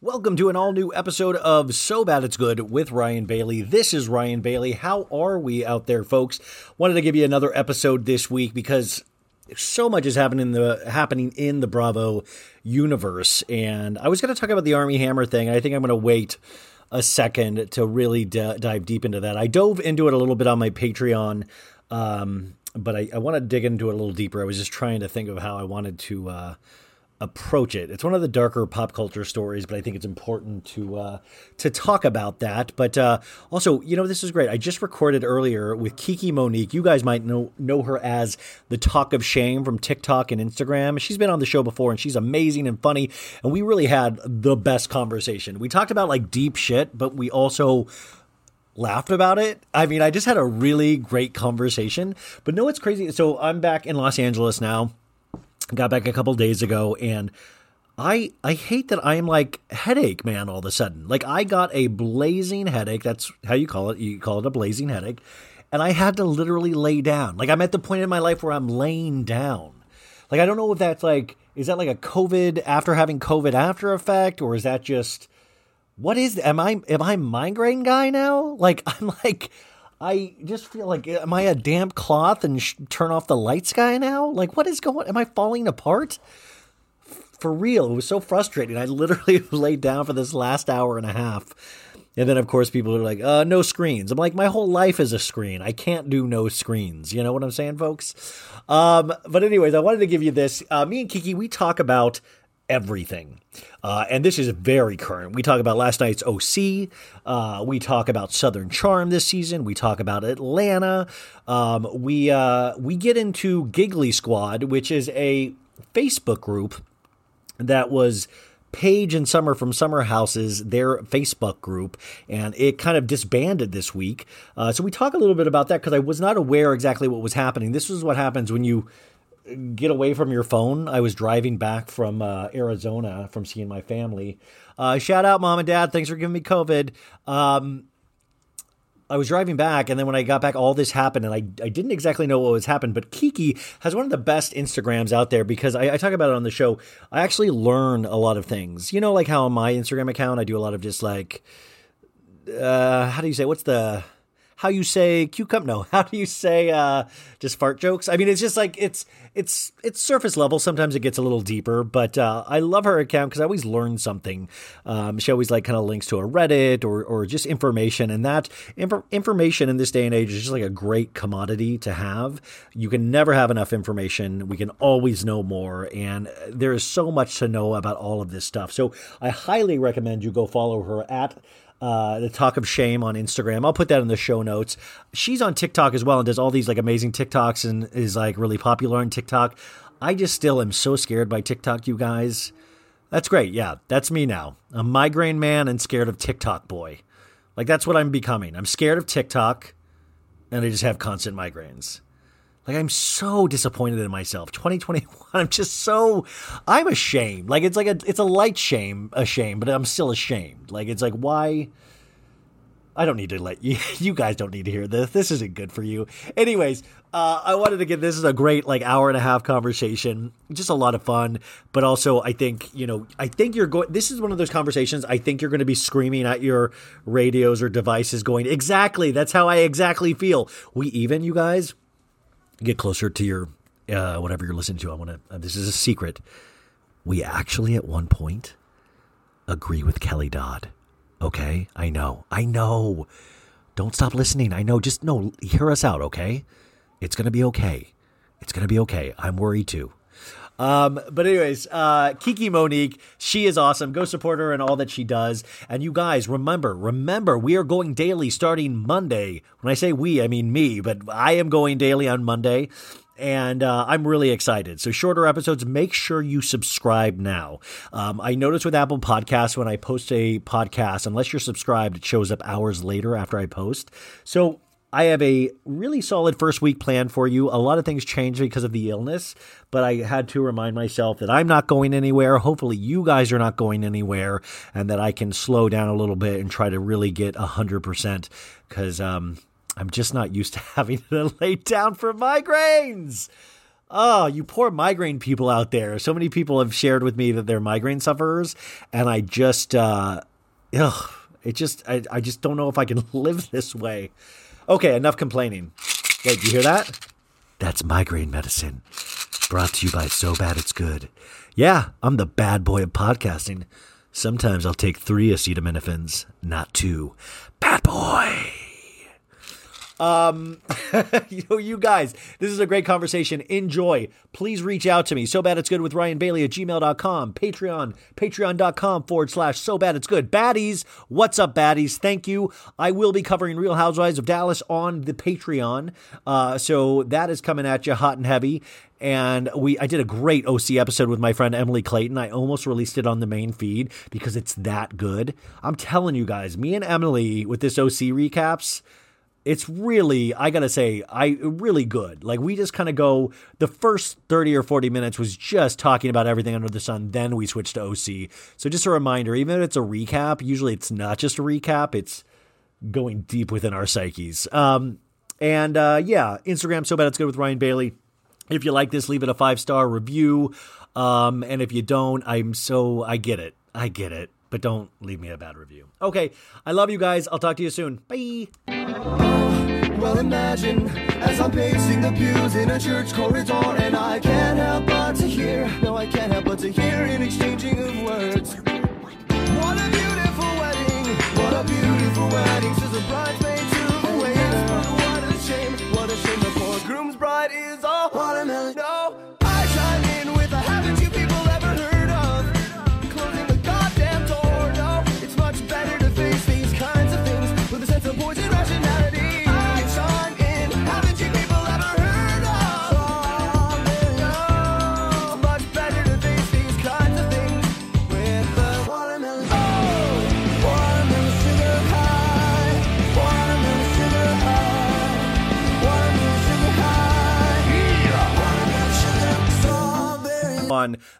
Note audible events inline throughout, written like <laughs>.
Welcome to an all new episode of So Bad It's Good with Ryan Bailey. This is Ryan Bailey. How are we out there, folks? Wanted to give you another episode this week because so much is happening in the happening in the Bravo universe, and I was going to talk about the Armie Hammer thing. I think I'm going to wait a second to really d- dive deep into that. I dove into it a little bit on my Patreon, um, but I, I want to dig into it a little deeper. I was just trying to think of how I wanted to. Uh, approach it. It's one of the darker pop culture stories, but I think it's important to uh, to talk about that. But uh, also, you know, this is great. I just recorded earlier with Kiki Monique. You guys might know know her as the Talk of Shame from TikTok and Instagram. She's been on the show before, and she's amazing and funny. And we really had the best conversation. We talked about like deep shit, but we also laughed about it. I mean, I just had a really great conversation. But no, it's crazy. So I'm back in Los Angeles now got back a couple days ago and I I hate that I'm like headache man all of a sudden. Like I got a blazing headache. That's how you call it. You call it a blazing headache. And I had to literally lay down. Like I'm at the point in my life where I'm laying down. Like I don't know if that's like is that like a COVID after having COVID after effect or is that just what is am I am I migraine guy now? Like <laughs> I'm like I just feel like, am I a damp cloth and sh- turn off the lights guy now? Like, what is going? Am I falling apart? For real, it was so frustrating. I literally <laughs> laid down for this last hour and a half, and then of course people are like, uh, "No screens." I'm like, my whole life is a screen. I can't do no screens. You know what I'm saying, folks? Um, but anyways, I wanted to give you this. Uh, me and Kiki, we talk about everything. Uh, and this is very current. We talk about last night's OC. Uh, we talk about Southern Charm this season. We talk about Atlanta. Um, we uh, we get into Giggly Squad, which is a Facebook group that was Paige and Summer from Summer Houses, their Facebook group, and it kind of disbanded this week. Uh, so we talk a little bit about that because I was not aware exactly what was happening. This is what happens when you get away from your phone. I was driving back from uh, Arizona from seeing my family. Uh, shout out, mom and dad. Thanks for giving me COVID. Um, I was driving back, and then when I got back, all this happened, and I, I didn't exactly know what was happened. But Kiki has one of the best Instagrams out there because I, I talk about it on the show. I actually learn a lot of things. You know, like how on my Instagram account, I do a lot of just like uh, how do you say? What's the how you say cucumber? No, <laughs> how do you say uh, just fart jokes? I mean, it's just like it's it's it's surface level. Sometimes it gets a little deeper, but uh, I love her account because I always learn something. Um, she always like kind of links to a Reddit or or just information, and that inf- information in this day and age is just like a great commodity to have. You can never have enough information. We can always know more, and there is so much to know about all of this stuff. So I highly recommend you go follow her at uh, the Talk of Shame on Instagram. I'll put that in the show notes. She's on TikTok as well and does all these like amazing TikToks and is like really popular on TikTok. I just still am so scared by TikTok, you guys. That's great. Yeah, that's me now. A migraine man and scared of TikTok boy. Like that's what I'm becoming. I'm scared of TikTok and I just have constant migraines. Like I'm so disappointed in myself. 2021, I'm just so I'm ashamed. Like it's like a it's a light shame, a shame, but I'm still ashamed. Like it's like why I don't need to let you <laughs> you guys don't need to hear this. This isn't good for you. Anyways, uh, I wanted to get this is a great like hour and a half conversation. Just a lot of fun, but also I think, you know, I think you're going this is one of those conversations I think you're going to be screaming at your radios or devices going, "Exactly, that's how I exactly feel." We even you guys get closer to your uh, whatever you're listening to. I want to. Uh, this is a secret. We actually at one point agree with Kelly Dodd. Okay, I know, I know. Don't stop listening. I know. Just no, hear us out. Okay, it's gonna be okay. It's gonna be okay. I'm worried too. Um, but anyways, uh, Kiki Monique, she is awesome. Go support her and all that she does. And you guys, remember, remember, we are going daily starting Monday. When I say we, I mean me, but I am going daily on Monday. And uh, I'm really excited. So, shorter episodes, make sure you subscribe now. Um, I notice with Apple Podcasts, when I post a podcast, unless you're subscribed, it shows up hours later after I post. So, I have a really solid first week plan for you. A lot of things changed because of the illness, but I had to remind myself that I'm not going anywhere. Hopefully, you guys are not going anywhere, and that I can slow down a little bit and try to really get 100% because um, I'm just not used to <laughs> having to lay down for migraines. Oh, you poor migraine people out there. So many people have shared with me that they're migraine sufferers, and I just, uh, ugh, it just, I, I just don't know if I can <laughs> live this way. Okay, enough complaining. Wait, you hear that? That's migraine medicine. Brought to you by So Bad It's Good. Yeah, I'm the bad boy of podcasting. Sometimes I'll take three acetaminophen's, not two. Bad boy. Um, <laughs> you know, you guys, this is a great conversation. Enjoy. Please reach out to me. So bad it's good with Ryan Bailey at gmail.com. Patreon, patreon.com forward slash so bad it's good. Baddies, what's up, baddies? Thank you. I will be covering Real Housewives of Dallas on the Patreon. Uh, so that is coming at you hot and heavy. And we, I did a great OC episode with my friend Emily Clayton. I almost released it on the main feed because it's that good. I'm telling you guys, me and Emily with this OC recaps, it's really i gotta say i really good. Like we just kind of go the first 30 or 40 minutes was just talking about everything under the sun then we switched to oc so just a reminder even if it's a recap usually it's not just a recap it's going deep within our psyches. Um, and uh, yeah instagram so bad it's good with ryan bailey. If you like this leave it a five star review. Um, and if you don't i'm so i get it. I get it but don't leave me a bad review. Okay i love you guys. I'll talk to you soon. Bye. Well, imagine as I'm pacing the pews in a church corridor, and I can't help but to hear, no, I can't help but to hear an exchanging of words. What a beautiful wedding, what a beautiful wedding, says a bridesmaid to the waiters. But what a shame, what a shame, the poor groom's bride is a watermelon. No,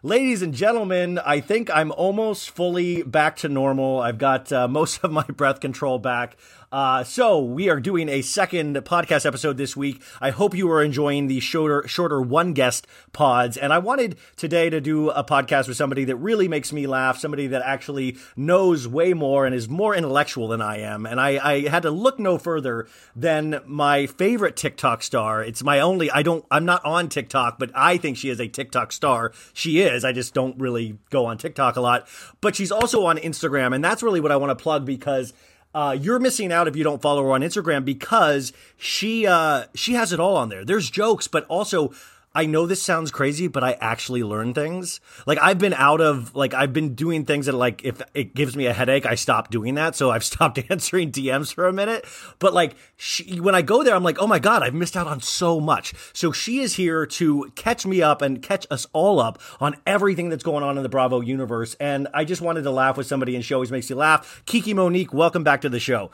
Ladies and gentlemen, I think I'm almost fully back to normal. I've got uh, <laughs> most of my breath control back. Uh, so we are doing a second podcast episode this week. I hope you are enjoying the shorter, shorter one guest pods. And I wanted today to do a podcast with somebody that really makes me laugh, somebody that actually knows way more and is more intellectual than I am. And I, I had to look no further than my favorite TikTok star. It's my only, I don't, I'm not on TikTok, but I think she is a TikTok star. She is. I just don't really go on TikTok a lot, but she's also on Instagram. And that's really what I want to plug because uh, you're missing out if you don't follow her on Instagram because she uh, she has it all on there. There's jokes, but also I know this sounds crazy, but I actually learn things. Like I've been out of like I've been doing things that like if it gives me a headache, I stop doing that. So I've <laughs> stopped answering DMs for a minute. But like she, when I go there, I'm like, oh my god, I've missed out on so much. So she is here to catch me up and catch us all up on everything that's going on in the Bravo universe. And I just wanted to laugh with somebody, and she always makes you laugh. Kiki Monique, welcome back to the show.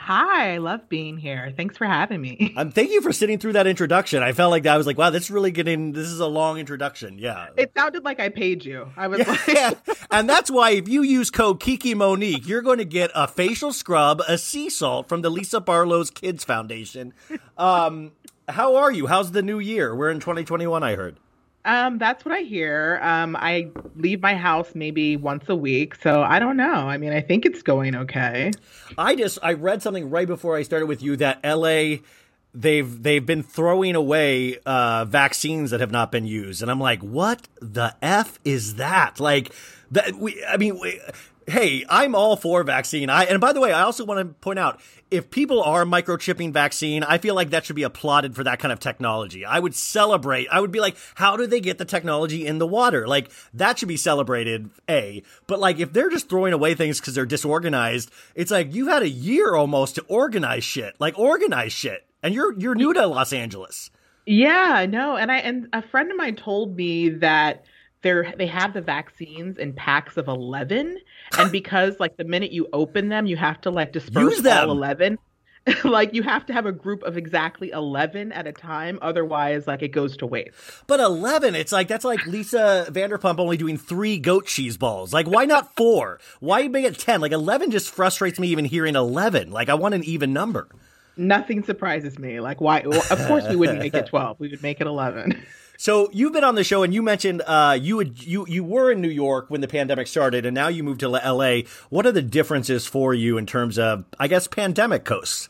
Hi, I love being here. Thanks for having me. <laughs> Um, thank you for sitting through that introduction. I felt like I was like, wow, this is really getting. This is a long introduction. Yeah, It sounded like I paid you. I was like, yeah. and that's why if you use code Kiki Monique, you're going to get a facial scrub, a sea salt from the Lisa Barlow's Kids Foundation. Um, how are you? How's the new year? We're in 2021. I heard. Um, that's what I hear. Um, I leave my house maybe once a week, so I don't know. I mean, I think it's going okay. I just I read something right before I started with you that LA they've they've been throwing away uh, vaccines that have not been used, and I'm like, what the f is that? Like that we I mean. We, Hey, I'm all for vaccine. I and by the way, I also want to point out if people are microchipping vaccine, I feel like that should be applauded for that kind of technology. I would celebrate. I would be like, how do they get the technology in the water? Like that should be celebrated. A, but like if they're just throwing away things because they're disorganized, it's like you had a year almost to organize shit. Like organize shit, and you're you're new to Los Angeles. Yeah, no, and I and a friend of mine told me that they're they have the vaccines in packs of eleven, and because like the minute you open them, you have to like disperse them. all eleven. <laughs> like you have to have a group of exactly 11 at a time otherwise like it goes to waste But 11, it's like, that's like Lisa Vanderpump only doing three goat cheese balls. Like, why not four? Why make it 10? Like, 11 just frustrates me even hearing 11. Like, I want an even number. nothing surprises me like why well, of course we wouldn't make <laughs> it 12 we would make it 11 <laughs> So you've been on the show and you mentioned uh, you would, you you were in New York when the pandemic started and now you moved to LA. What are the differences for you in terms of I guess pandemic coasts?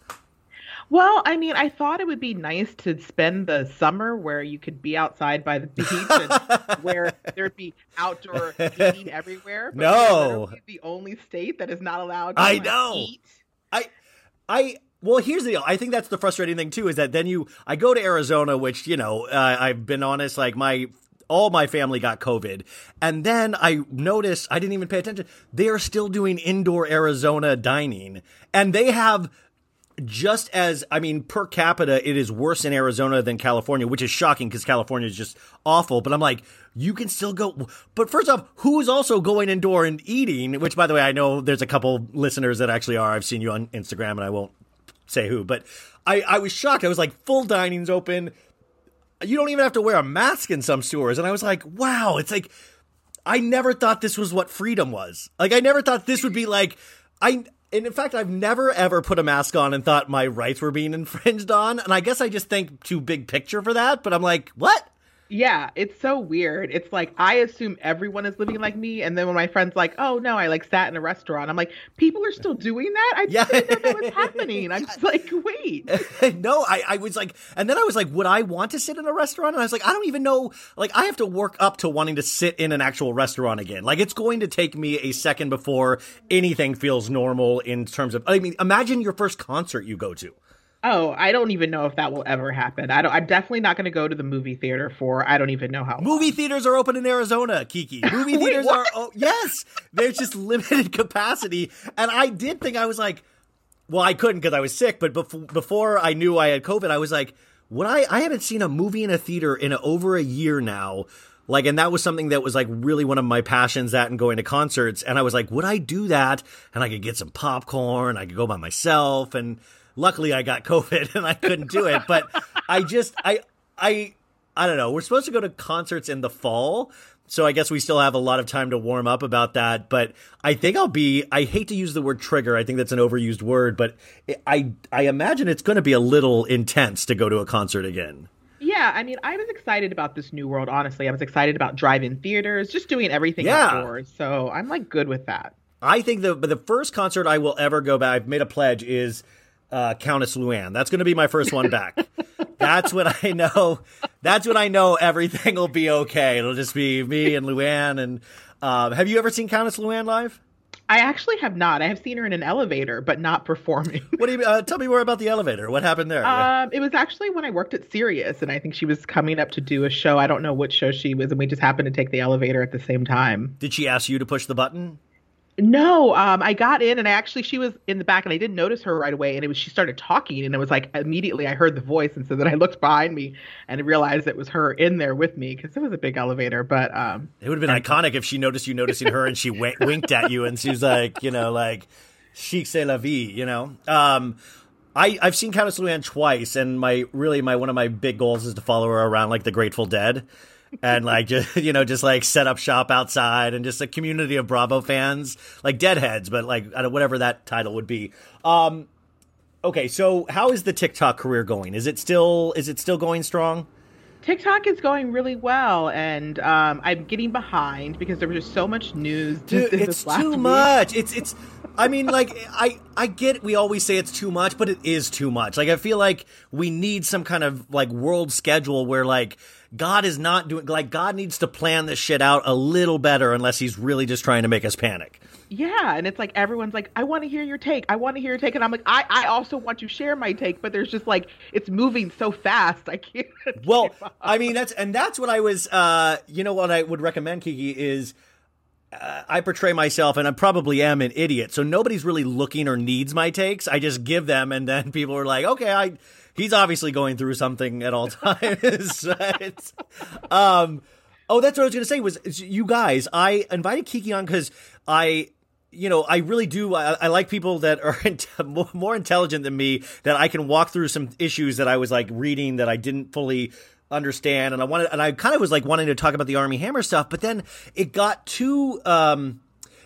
Well, I mean, I thought it would be nice to spend the summer where you could be outside by the <laughs> beach and where there'd be outdoor eating <laughs> everywhere. But No. the only state that is not allowed to I know. eat. I I well, here's the deal. I think that's the frustrating thing too is that then you I go to Arizona, which you know uh, I've been honest, like my all my family got COVID, and then I noticed I didn't even pay attention. They are still doing indoor Arizona dining, and they have just as I mean per capita, it is worse in Arizona than California, which is shocking because California is just awful. But I'm like, you can still go. But first off, who is also going indoor and eating? Which, by the way, I know there's a couple listeners that actually are. I've seen you on Instagram, and I won't say who, but I I was shocked. I was like, full dining's open. You don't even have to wear a mask in some stores, and I was like, wow, it's like. I never thought this was what freedom was. Like I never thought this would be like I and in fact I've never ever put a mask on and thought my rights were being <laughs> infringed on. And I guess I just think too big picture for that, but I'm like, what? Yeah, it's so weird. It's like I assume everyone is living like me, and then when my friend's like, "Oh no, I like sat in a restaurant," I'm like, "People are still doing that? I Yeah. didn't know that was happening." I'm just like, "Wait." <laughs> no, I, I was like, and then I was like, would I want to sit in a restaurant? And I was like, I don't even know. Like, I have to work up to wanting to sit in an actual restaurant again. Like, it's going to take me a second before anything feels normal in terms of. I mean, imagine your first concert you go to. Oh, I don't even know if that will ever happen. I don't. I'm definitely not going to go to the movie theater for. I don't even know how. long. Movie theaters are open in Arizona, Kiki. <laughs> Movie Wait, theaters what? are oh yes, there's just <laughs> limited capacity, and I did think I was like, well, I couldn't because I was sick, but before before I knew I had COVID, I was like, would I? I haven't seen a movie in a theater in over a year now. Like, and that was something that was like really one of my passions. That and going to concerts, and I was like, would I do that? And I could get some popcorn. I could go by myself, and luckily I got COVID <laughs> and I couldn't do it. But I just, I, I, I don't know. We're supposed to go to concerts in the fall, so I guess we still have a lot of time to warm up about that. But I think I'll be. I hate to use the word trigger. I think that's an overused word, but I I imagine it's going to be a little intense to go to a concert again. Yeah, I mean, I was excited about this new world. Honestly, I was excited about drive-in theaters, just doing everything Yeah. outdoors. So I'm like good with that. I think the the first concert I will ever go back. I've made a pledge is uh, Countess Luann. That's going to be my first one back. <laughs> That's when I know. That's when I know everything will be okay. It'll just be me and Luann. And um, have you ever seen Countess Luann live? I actually have not. I have seen her in an elevator, but not performing. What do you uh, tell me more about the elevator? What happened there? Um, it was actually when I worked at Sirius, and I think she was coming up to do a show. I don't know what show she was, and we just happened to take the elevator at the same time. Did she ask you to push the button? No, um, I got in, and I actually she was in the back, and I didn't notice her right away. And it was she started talking, and it was like immediately I heard the voice, and so then I looked behind me and realized it was her in there with me because it was a big elevator. But um, It would have been iconic if she noticed you noticing her and she w- <laughs> winked at you and she was like, you know, like, chic c'est la vie, you know? Um, I, I've seen Countess Luann twice, and my really my one of my big goals is to follow her around like the Grateful Dead, and like just <laughs> you know just like set up shop outside and just a community of Bravo fans, like Deadheads, but like I don't- whatever that title would be. Um, okay, so how is the TikTok career going? Is it still is it still going strong? TikTok is going really well, and um, I'm getting behind because there was just so much news. Dude, it's too week. much. It's it's. I mean, like I I get we always say it's too much, but it is too much. Like I feel like we need some kind of like world schedule where like God is not doing like God needs to plan this shit out a little better unless he's really just trying to make us panic. Yeah, and it's like everyone's like, I want to hear your take. I want to hear your take, and I'm like, I, I also want to share my take, but there's just like it's moving so fast, I can't. Well. <laughs> I mean that's and that's what I was. uh You know what I would recommend, Kiki is. Uh, I portray myself, and I probably am an idiot. So nobody's really looking or needs my takes. I just give them, and then <laughs> people are like, "Okay, I." He's obviously going through something at all <laughs> times. <laughs> Um, oh, that's what I was going to say. Was you guys? I invited Kiki on because I you know, I really do. I, I like people that are more intelligent than me. That I can walk through some issues that I was like reading that I didn't fully understand, and I wanted, and I kind of was like wanting to talk about the Armie Hammer stuff, but then it got too. Um,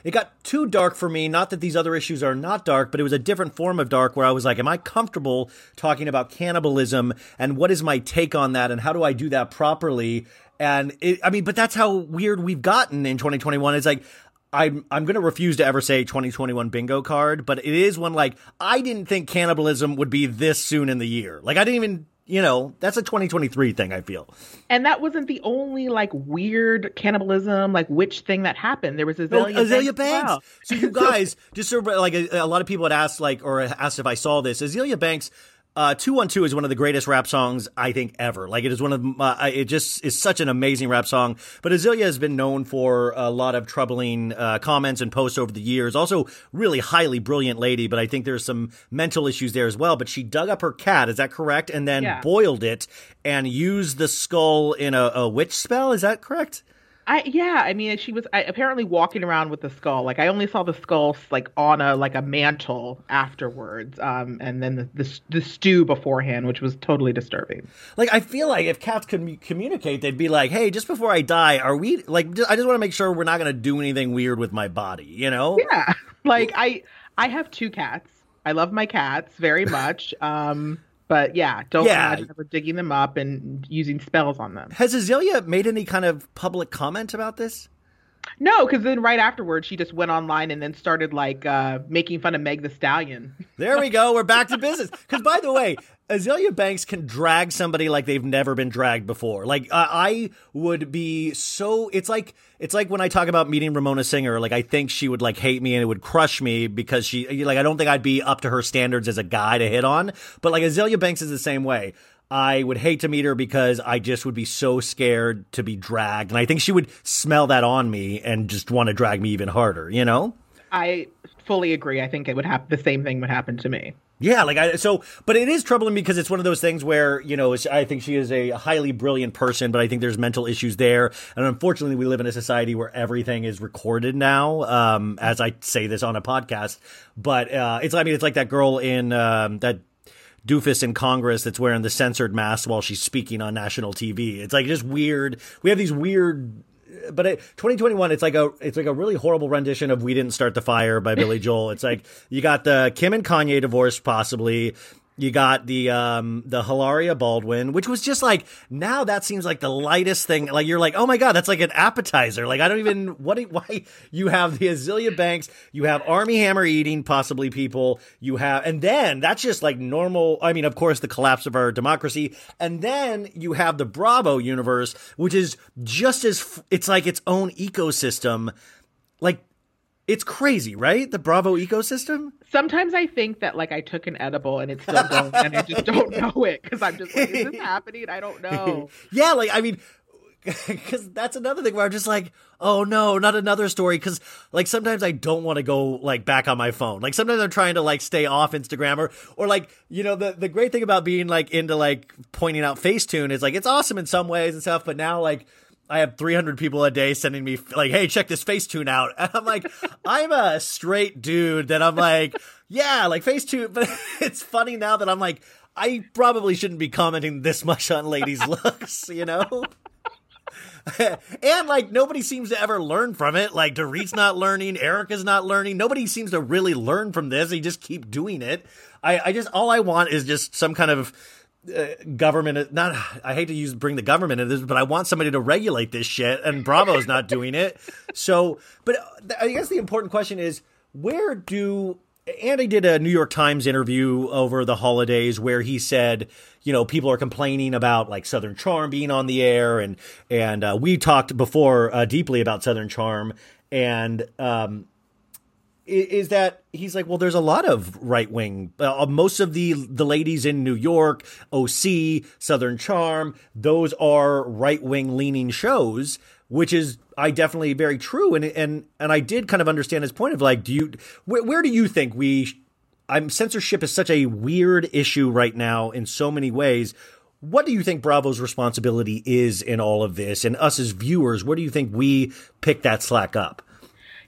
it got too dark for me. Not that these other issues are not dark, but it was a different form of dark where I was like, am I comfortable talking about cannibalism and what is my take on that and how do I do that properly? And it, I mean, but that's how weird we've gotten in 2021. It's like, I'm I'm gonna refuse to ever say 2021 bingo card, but it is one like I didn't think cannibalism would be this soon in the year. Like I didn't even you know that's a 2023 thing. I feel. and that wasn't the only like weird cannibalism, like witch thing that happened. There was oh, No, Azealia, Azealia Banks. Banks. well. So you <laughs> guys, just so like a, a lot of people had asked, like, or asked if I saw this. Azalea Banks, uh, two one two is one of the greatest rap songs I think ever. Like, it is one of my, it just is such an amazing rap song. But Azealia has been known for a lot of troubling uh, comments and posts over the years. Also, really highly brilliant lady, but I think there's some mental issues there as well. But she dug up her cat, is that correct? And then Yeah. boiled it and used the skull in a, a witch spell. Is that correct? I yeah, I mean, she was I, apparently walking around with the skull. Like I only saw the skull like on a like a mantle afterwards, um, and then the, the the stew beforehand, which was totally disturbing. Like I feel like if cats could communicate, they'd be like, "Hey, just before I die, are we like? I just want to make sure we're not going to do anything weird with my body." You know? Yeah, <laughs> like I I have two cats. I love my cats very much. Um, but yeah, don't Yeah. imagine ever digging them up and using spells on them. Has Azealia made any kind of public comment about this? No, because then right afterwards she just went online and then started like uh, making fun of Meg the Stallion. <laughs> There we go. We're back to business. Because by the way, Azealia Banks can drag somebody like they've never been dragged before. Like uh, I would be so. It's like it's like when I talk about meeting Ramona Singer. Like I think she would like hate me and it would crush me because she like I don't think I'd be up to her standards as a guy to hit on. But like Azealia Banks is the same way. I would hate to meet her because I just would be so scared to be dragged, and I think she would smell that on me and just want to drag me even harder. You know? I fully agree. I think it would happen. The same thing would happen to me. Yeah, like I so, but it is troubling because it's one of those things where you know I think she is a highly brilliant person, but I think there's mental issues there, and unfortunately, we live in a society where everything is recorded now. Um, as I say this on a podcast, but uh, it's I mean it's like that girl in um, that doofus in Congress that's wearing the censored mask while she's speaking on national TV. It's like just weird. We have these weird but it, 2021, it's like a it's like a really horrible rendition of "We Didn't Start the Fire" by Billy Joel. It's like you got the Kim and Kanye divorce, possibly. You got the um the Hilaria Baldwin, which was just like now that seems like the lightest thing. Like you're like, oh my god, that's like an appetizer. Like I don't even <laughs> what do- why you have the Azealia Banks, you have Armie Hammer eating possibly people, you have and then that's just like normal. I mean, of course, the collapse of our democracy, and then you have the Bravo universe, which is just as it's like its own ecosystem. Like it's crazy, right? The Bravo ecosystem. Sometimes I think that like I took an edible and it's still going, and I just don't <laughs> know it because I'm just like, is this happening? I don't know. <laughs> yeah, like I mean, <laughs> because that's another thing where I'm just like, oh no, not another story. Because like sometimes I don't want to go like back on my phone. Like sometimes I'm trying to like stay off Instagram or or like you know the the great thing about being like into like pointing out Facetune is like it's awesome in some ways and stuff, but now like. I have 300 people a day sending me like, "Hey, check this Facetune out," and <laughs> I'm like, I'm a straight dude that I'm like, <laughs> yeah, like Facetune. <laughs> But it's funny now that I'm like, I probably shouldn't be commenting this much on ladies' looks, you know. and like nobody seems to ever learn from it. Like Dorit's not learning, Erica's not learning. Nobody seems to really learn from this. They just keep doing it. I, I just all I want is just some kind of uh, government. Not I hate to use bring the government into this, but I want somebody to regulate this shit. And Bravo's not doing it. So, but I guess the important question is where do Andy did a New York Times interview over the holidays where he said, you know, people are complaining about like Southern Charm being on the air, and and uh, we talked before uh, deeply about Southern Charm, and um, is that he's like, well, there's a lot of right wing. Uh, most of the the ladies in New York, OC, Southern Charm, those are right wing leaning shows, which is I definitely very true. And and and I did kind of understand his point of like, do you where, where do you think we? I'm censorship is such a weird issue right now in so many ways. What do you think Bravo's responsibility is in all of this, and us as viewers? Where do you think we pick that slack up?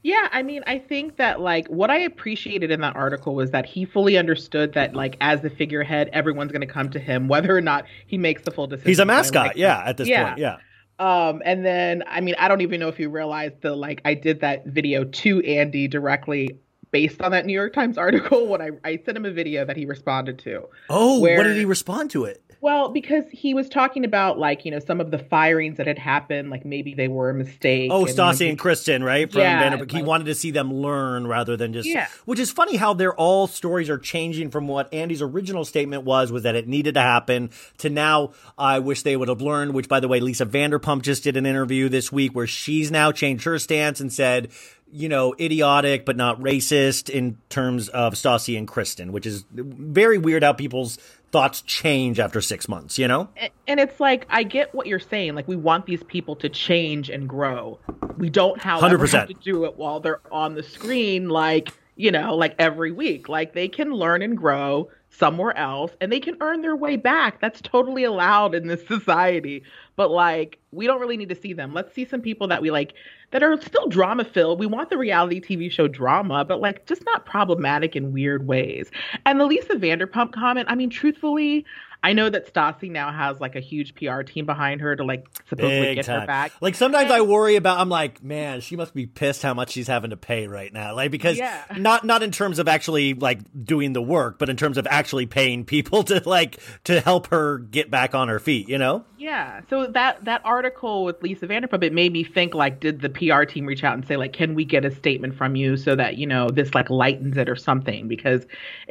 Yeah, I mean, I think that like what I appreciated in that article was that he fully understood that like as the figurehead, everyone's going to come to him whether or not he makes the full decision. He's a mascot, Like, yeah. At this Yeah. point, yeah. Um, and then I mean, I don't even know if you realized the like I did that video to Andy directly based on that New York Times <laughs> article when I I sent him a video that he responded to. Oh, Where- what did he respond to it? Well, because he was talking about like you know some of the firings that had happened, like maybe they were a mistake. Oh, and, Stassi and Kristen, right? From Yeah, Vanderpump. He like- wanted to see them learn rather than just. Yeah. Which is funny how they're all stories are changing from what Andy's original statement was, was that it needed to happen, to now I wish they would have learned. Which, by the way, Lisa Vanderpump just did an interview this week where she's now changed her stance and said. You know, idiotic but not racist in terms of Stassi and Kristen, which is very weird how people's thoughts change after six months. You know, and it's like I get what you're saying. Like we want these people to change and grow. We don't, however, 100%. have to do it while they're on the screen. Like you know, like every week. Like they can learn and grow somewhere else, and they can earn their way back. That's totally allowed in this <laughs> society. But like, we don't really need to see them. Let's see some people that we like that are still drama filled. We want the reality TV show drama, but like just not problematic in weird ways. And the Lisa Vanderpump comment, I mean, truthfully, I know that Stassi now has like a huge PR team behind her to like supposedly Big get her back. Like sometimes I worry about. I'm like, man, she must be pissed how much she's having to pay right now. Like because Yeah. not not in terms of actually like doing the work, but in terms of actually paying people to like to help her get back on her feet. You know? Yeah. So that that article with Lisa Vanderpump, it made me think like, did the PR team reach out and say like, can we get a statement from you so that you know this like lightens it or something? Because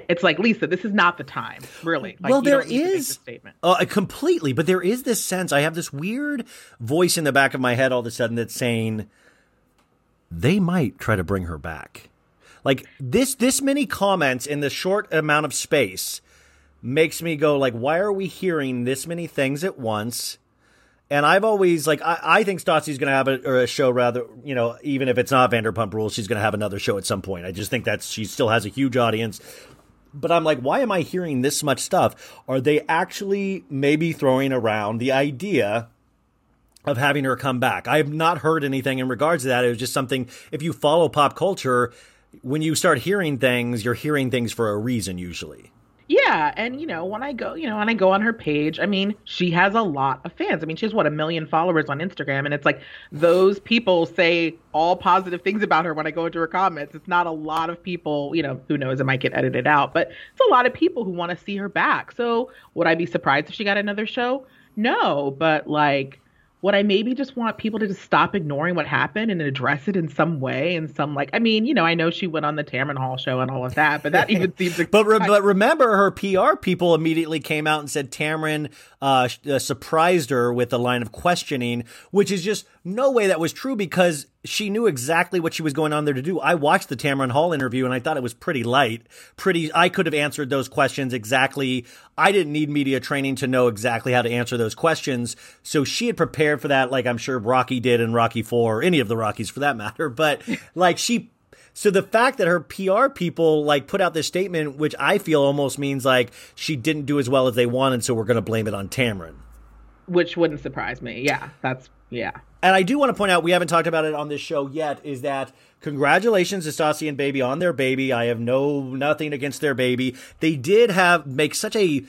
it's like Lisa, this is not the time, really. Like, well, there don't need to make is statement. uh, completely, but there is this sense. I have this weird voice in the back of my head all of a sudden that's saying they might try to bring her back. Like this, this many comments in the short amount of space makes me go like, why are we hearing this many things at once? And I've always like I, I think Stassi's going to have a, or a show rather you know even if it's not Vanderpump Rules she's going to have another show at some point. I just think that she still has a huge audience. But I'm like, why am I hearing this much stuff? Are they actually maybe throwing around the idea of having her come back? I have not heard anything in regards to that. It was just something. If you follow pop culture, when you start hearing things, you're hearing things for a reason usually. Yeah, and you know, when I go, you know, when I go on her page, I mean, she has a lot of fans. I mean, she has what a million followers on Instagram, and it's like those people say all positive things about her when I go into her comments. It's not a lot of people, you know, who knows, it might get edited out, but it's a lot of people who want to see her back. So, would I be surprised if she got another show? No, but like would I maybe just want people to just stop ignoring what happened and address it in some way? And some like, I mean, you know, I know she went on the Tamron Hall show and all of that, but that even <laughs> seems. Like, but re- but remember, her PR people immediately came out and said Tamron uh, uh, surprised her with a line of questioning, which is just no way that was true because she knew exactly what she was going on there to do. I watched the Tamron Hall interview and I thought it was pretty light. Pretty, I could have answered those questions exactly. I didn't need media training to know exactly how to answer those questions. So she had prepared for that, like I'm sure Rocky did in Rocky Four, or any of the Rockies for that matter. But like she so the fact that her PR people like put out this statement, which I feel almost means like she didn't do as well as they wanted, so we're going to blame it on Tamron. Which wouldn't surprise me. Yeah, that's yeah. And I do want to point out we haven't talked about it on this show yet. Is that congratulations to Stassi and Baby on their baby. I have no nothing against their baby. They did have make such a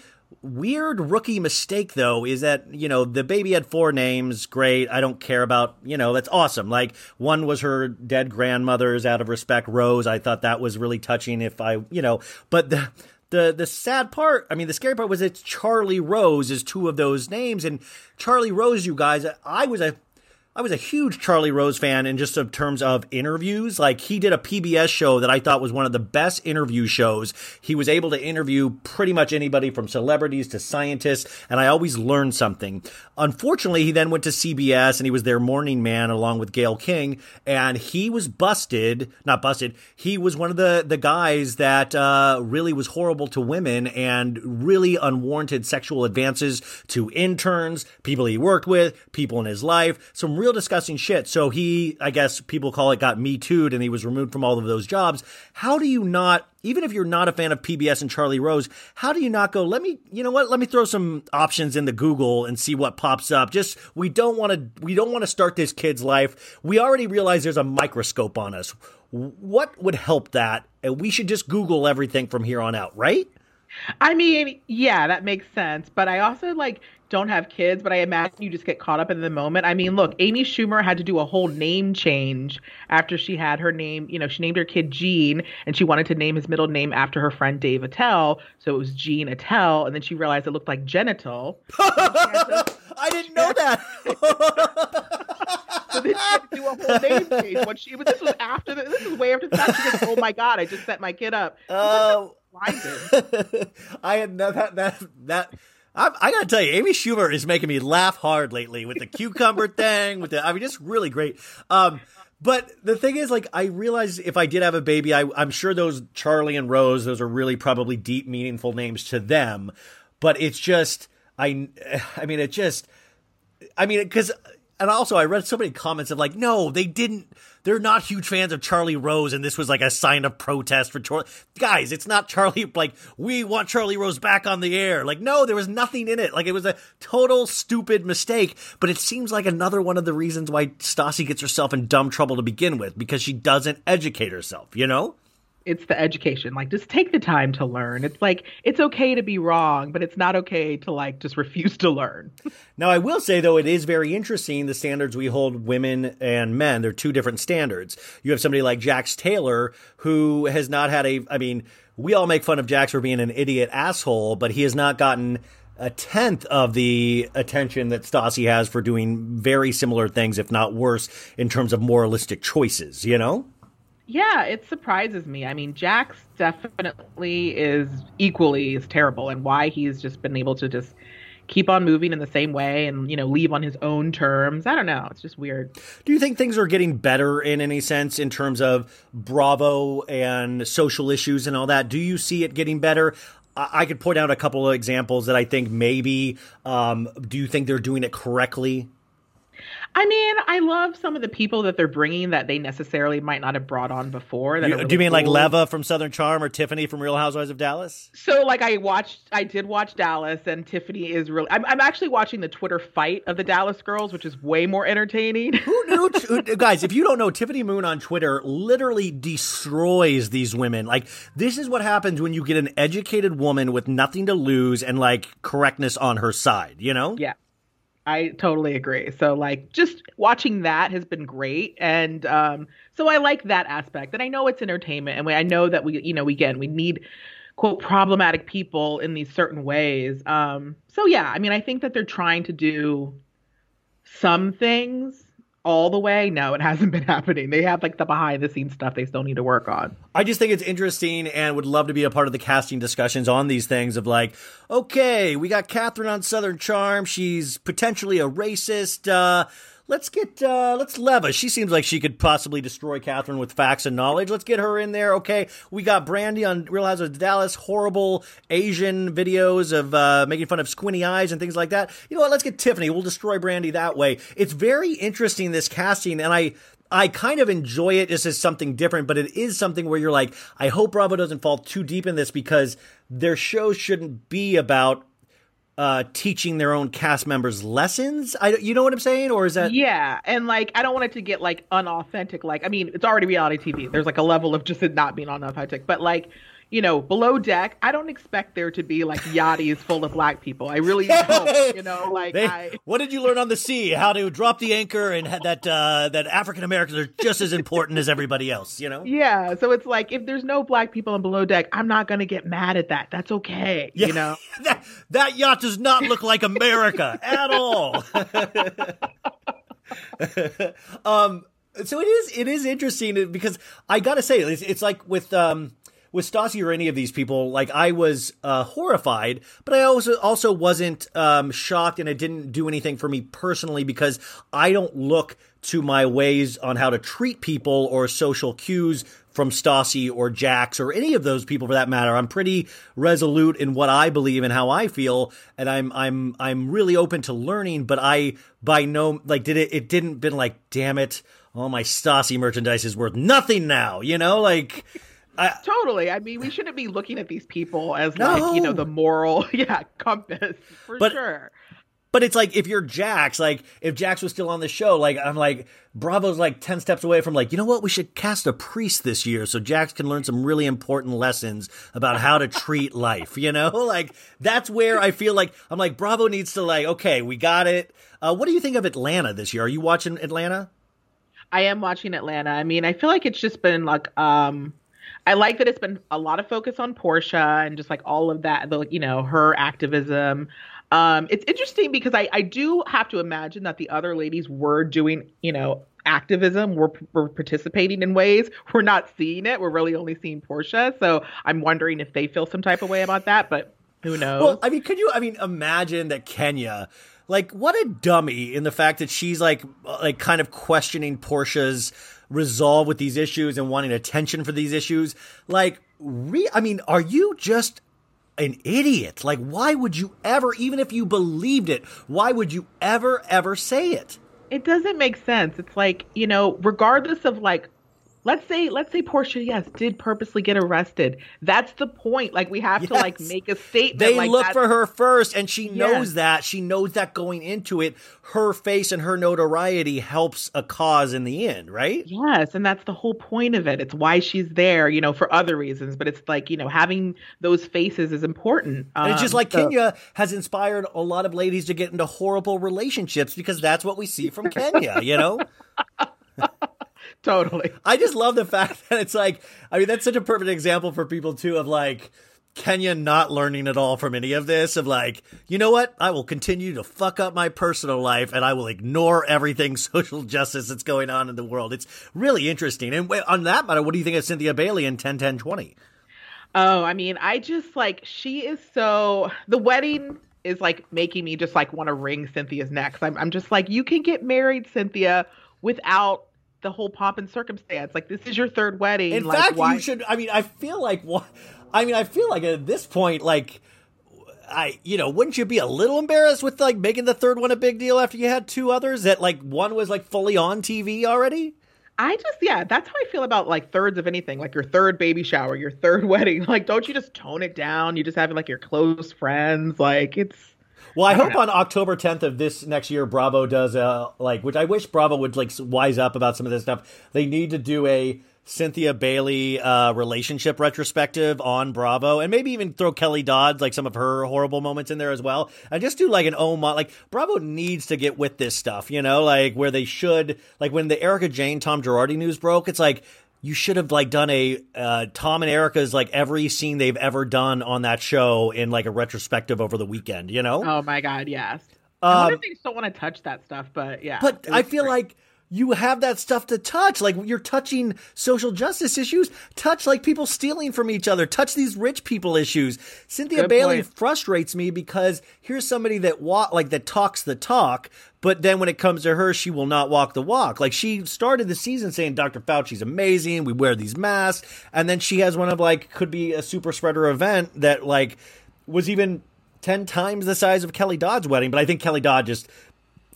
weird rookie mistake though is that you know the baby had four names. Great. I don't care about you know that's awesome. Like one was her dead grandmother's out of respect rose. I thought that was really touching if i you know but the the the sad part i mean the scary part was it's charlie rose is two of those names. And charlie rose you guys i was a I was a huge Charlie Rose fan in just in terms of interviews. Like he did a PBS show that I thought was one of the best interview shows. He was able to interview pretty much anybody from celebrities to scientists, and I always learned something. Unfortunately, he then went to CBS and he was their morning man along with Gayle King, and he was busted, not busted. He was one of the the guys that uh, really was horrible to women and really unwarranted sexual advances to interns, people he worked with, people in his life. Some real disgusting shit. So he, I guess people call it, got me too'd and he was removed from all of those jobs. How do you not, even if you're not a fan of PBS and Charlie Rose, how do you not go, let me, you know what, let me throw some options into Google and see what pops up. Just, we don't want to, we don't want to start this kid's life. We already realize there's a microscope on us. What would help that? And we should just Google everything from here on out, right? I mean, yeah, that makes sense. But I also like don't have kids, but I imagine you just get caught up in the moment. I mean, look, Amy Schumer had to do a whole name change after she had her name, you know, she named her kid Gene and she wanted to name his middle name after her friend Dave Attell. So it was Gene Attell. And then she realized it looked like genital. <laughs> I didn't know that. so then she had to do a whole name change. When she, but this was after the, this was way after the fact. She goes, "Oh my god, I just set my kid up." Oh, uh, <laughs> I had no, that that that I, I, gotta tell you, Amy Schumer is making me laugh hard lately with the cucumber <laughs> thing. With the, I mean, just really great. Um, but the thing is, like, I realize if I did have a baby, I, I'm sure those Charlie and Rose, those are really probably deep, meaningful names to them. But it's just, I, <sighs> I mean, it just, I mean, because and also I read so many comments of like, no, they didn't. They're not huge fans of Charlie Rose, and this was like a sign of protest for Charlie. Guys, it's not Charlie. Like, we want Charlie Rose back on the air. Like, no, there was nothing in it. Like, it was a total stupid mistake. But it seems like another one of the reasons why Stassi gets herself in dumb trouble to begin with because she doesn't educate herself. You know it's the education. Like, just take the time to learn. It's like it's okay to be wrong, but it's not okay to like just refuse to learn. <laughs> now, I will say though, it is very interesting the standards we hold women and men. They're two different standards. You have somebody like Jax Taylor who has not had a. I mean, we all make fun of Jax for being an idiot asshole, but he has not gotten a tenth of the attention that Stassi has for doing very similar things, if not worse, in terms of moralistic choices. You know. Yeah, it surprises me. I mean, Jax definitely is equally as terrible, and why he's just been able to just keep on moving in the same way and you know leave on his own terms. I don't know. It's just weird. Do you think things are getting better in any sense in terms of Bravo and social issues and all that? Do you see it getting better? I could point out a couple of examples that I think maybe. Um, do you think they're doing it correctly? I mean, I love some of the people that they're bringing that they necessarily might not have brought on before. You- really do you mean like. Leva from Southern Charm or Tiffany from Real Housewives of Dallas? So, like, I watched, I did watch Dallas, and Tiffany is really. I'm, I'm actually watching the Twitter fight of the Dallas girls, which is way more entertaining. Who knew? guys, if you don't know, Tiffany Moon on Twitter literally destroys these women. Like, this is what happens when you get an educated woman with nothing to lose and like correctness on her side, you know? yeah, I totally agree. So, like, just watching that has been great, and um, so I like that aspect. And I know it's entertainment, and we, I know that we, you know, again, we need quote problematic people in these certain ways. Um, so yeah, I mean, I think that they're trying to do some things all the way. No, it hasn't been <laughs> happening. They have like the behind the scenes stuff they still need to work on. I just think it's interesting and would love to be a part of the casting discussions on these things of like, okay, we got Kathryn on Southern Charm. She's potentially a racist. Uh, let's get, uh, let's Leva. She seems like she could possibly destroy Kathryn with facts and knowledge. Let's get her in there. Okay. We got Brandi on Real Housewives of Dallas, horrible Asian videos of, uh, making fun of squinty eyes and things like that. You know what? Let's get Tiffany. We'll destroy Brandi that way. It's very interesting, this casting. And I, I kind of enjoy it just as something different, but it is something where you're like, I hope Bravo doesn't fall too deep in this because their show shouldn't be about uh, teaching their own cast members lessons. I, you know what I'm saying, or is that? Yeah, and like I don't want it to get like unauthentic. Like I mean, it's already reality TV. There's like a level of just it not being unauthentic. But like, you know, below deck, I don't expect there to be like yachties full of black people. I really don't. You know, <laughs> like They- I. what did you learn on the sea? How to drop the anchor and had that uh, that African Americans are just as important as everybody else. You know? Yeah, so it's like if there's no black people on below deck, I'm not gonna get mad at that. That's okay. Yeah. You know. <laughs> that that yacht does not look like America at all. <laughs> um, so it is it is interesting because I gotta say it's, it's like with um with Stassi or any of these people, like I was uh, horrified, but I also also wasn't um, shocked, and it didn't do anything for me personally because I don't look to my ways on how to treat people or social cues from Stassi or Jax or any of those people for that matter. I'm pretty resolute in what I believe and how I feel, and I'm I'm I'm really open to learning. But I by no like did it it didn't been like damn it, all my Stassi merchandise is worth nothing now. You know like. I, Totally. I mean, we shouldn't be looking at these people as like, you know, the moral, <laughs> yeah, compass for But- sure. But it's like if you're Jax, like if Jax was still on the show, like I'm like Bravo's like ten steps away from like you know what we should cast a priest this year so Jax can learn some really important lessons about how to treat <laughs> life. You know, <laughs> like that's where I feel like I'm like Bravo needs to like okay we got it. Uh, what do you think of Atlanta this year? Are you watching Atlanta? I am watching Atlanta. I mean, I feel like it's just been like um I like that it's been a lot of focus on Porsha and just like all of that, the you know, her activism. Um it's interesting because I I do have to imagine that the other ladies were doing, you know, activism, were were participating in ways. We're not seeing it. We're really only seeing Porsha. So I'm wondering if they feel some type of way about that, but who knows? Well, I mean, could you? I mean, imagine that Kenya, like, what a dummy in the fact that she's like, like, kind of questioning Porsha's resolve with these issues and wanting attention for these issues. Like, re- I mean, are you just an idiot? Like, why would you ever, even if you believed it, why would you ever, ever say it? it doesn't make sense. It's like, you know, regardless of like let's say let's say Porsha, yes, did purposely get arrested. That's the point. Like we have to like make a statement. They like look that- for her first, and she knows that. She knows that going into it, her face and her notoriety helps a cause in the end, right? Yes, and that's the whole point of it. It's why she's there, you know, for other reasons. But it's like, you know, having those faces is important. And it's just Um, like so- Kenya has inspired a lot of ladies to get into horrible relationships because that's what we see from Kenya, you know? <laughs> <laughs> Totally. I just love the fact <laughs> that it's like, I mean, that's such a perfect example for people too of like Kenya not learning at all from any of this. Of like, you know what? I will continue to fuck up my personal life and I will ignore everything <laughs> social justice that's going on in the world. It's really interesting. And on that matter, what do you think of Cynthia Bailey in 10 10 20? Oh, I mean, I just like she is so the wedding is like making me just like want to wring Cynthia's neck. I'm I'm just like you can get married, Cynthia, without the whole pomp and circumstance. Like this is your third wedding. In like, fact, why- you should. I mean, I feel like what. I mean, I feel like at this point, like I, you know, wouldn't you be a little embarrassed with like making the third one a big deal after you had two others that like one was like fully on TV already? I just yeah, that's how I feel about like thirds of anything, like your third baby shower, your third <laughs> wedding. Like, don't you just tone it down? You just have like your close friends. Like it's Well, I hope on October 10th of this next year, Bravo does a like, which I wish Bravo would like wise up about some of this stuff. They need to do a Cynthia Bailey uh, relationship retrospective on Bravo, and maybe even throw Kelly Dodd like some of her horrible moments in there as well, and just do like an oh my like Bravo needs to get with this stuff, you know, like where they should like when the Erika Jayne Tom Girardi news broke, it's like you should have like done a uh, Tom and Erika's like every scene they've ever done on that show in like a retrospective over the weekend, you know? oh my god, yes. I wonder if they just don't want to touch that stuff, but yeah. Um, But I feel great. like you have that stuff to touch. Like you're touching social justice issues. Touch like people stealing from each other. Touch these rich people issues. Cynthia Good Bailey point. frustrates me because here's somebody that walk like that talks the talk, but then when it comes to her, she will not walk the walk. Like she started the season saying Dr. Fauci's amazing. We wear these masks, and then she has one of like could be a super spreader event that like was even. 10 times the size of Kelly Dodd's wedding, but I think Kelly Dodd just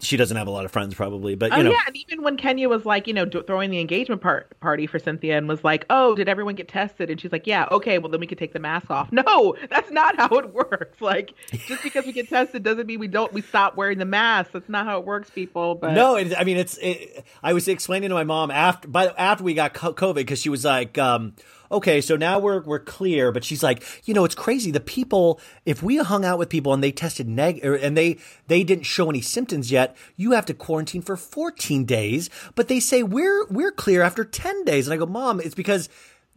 she doesn't have a lot of friends probably, but you oh know. yeah, and even when Kenya was like, you know, do- throwing the engagement part party for Cynthia and was like, "Oh, did everyone get tested?" and she's like, "Yeah, okay, well then we could take the mask off." <laughs> No, that's not how it works. Like, just because we get <laughs> tested doesn't mean we don't we stop wearing the mask. That's not how it works, people. But No, it, I mean it's. It, I was explaining to my mom after by after we got COVID because she was like, um, "Okay, so now we're we're clear," but she's like, "You know, it's crazy. The people, if we hung out with people and they tested neg and they they didn't show any symptoms yet, you have to quarantine for 14 days. But they say we're we're clear after 10 days." And I go, "Mom, it's because."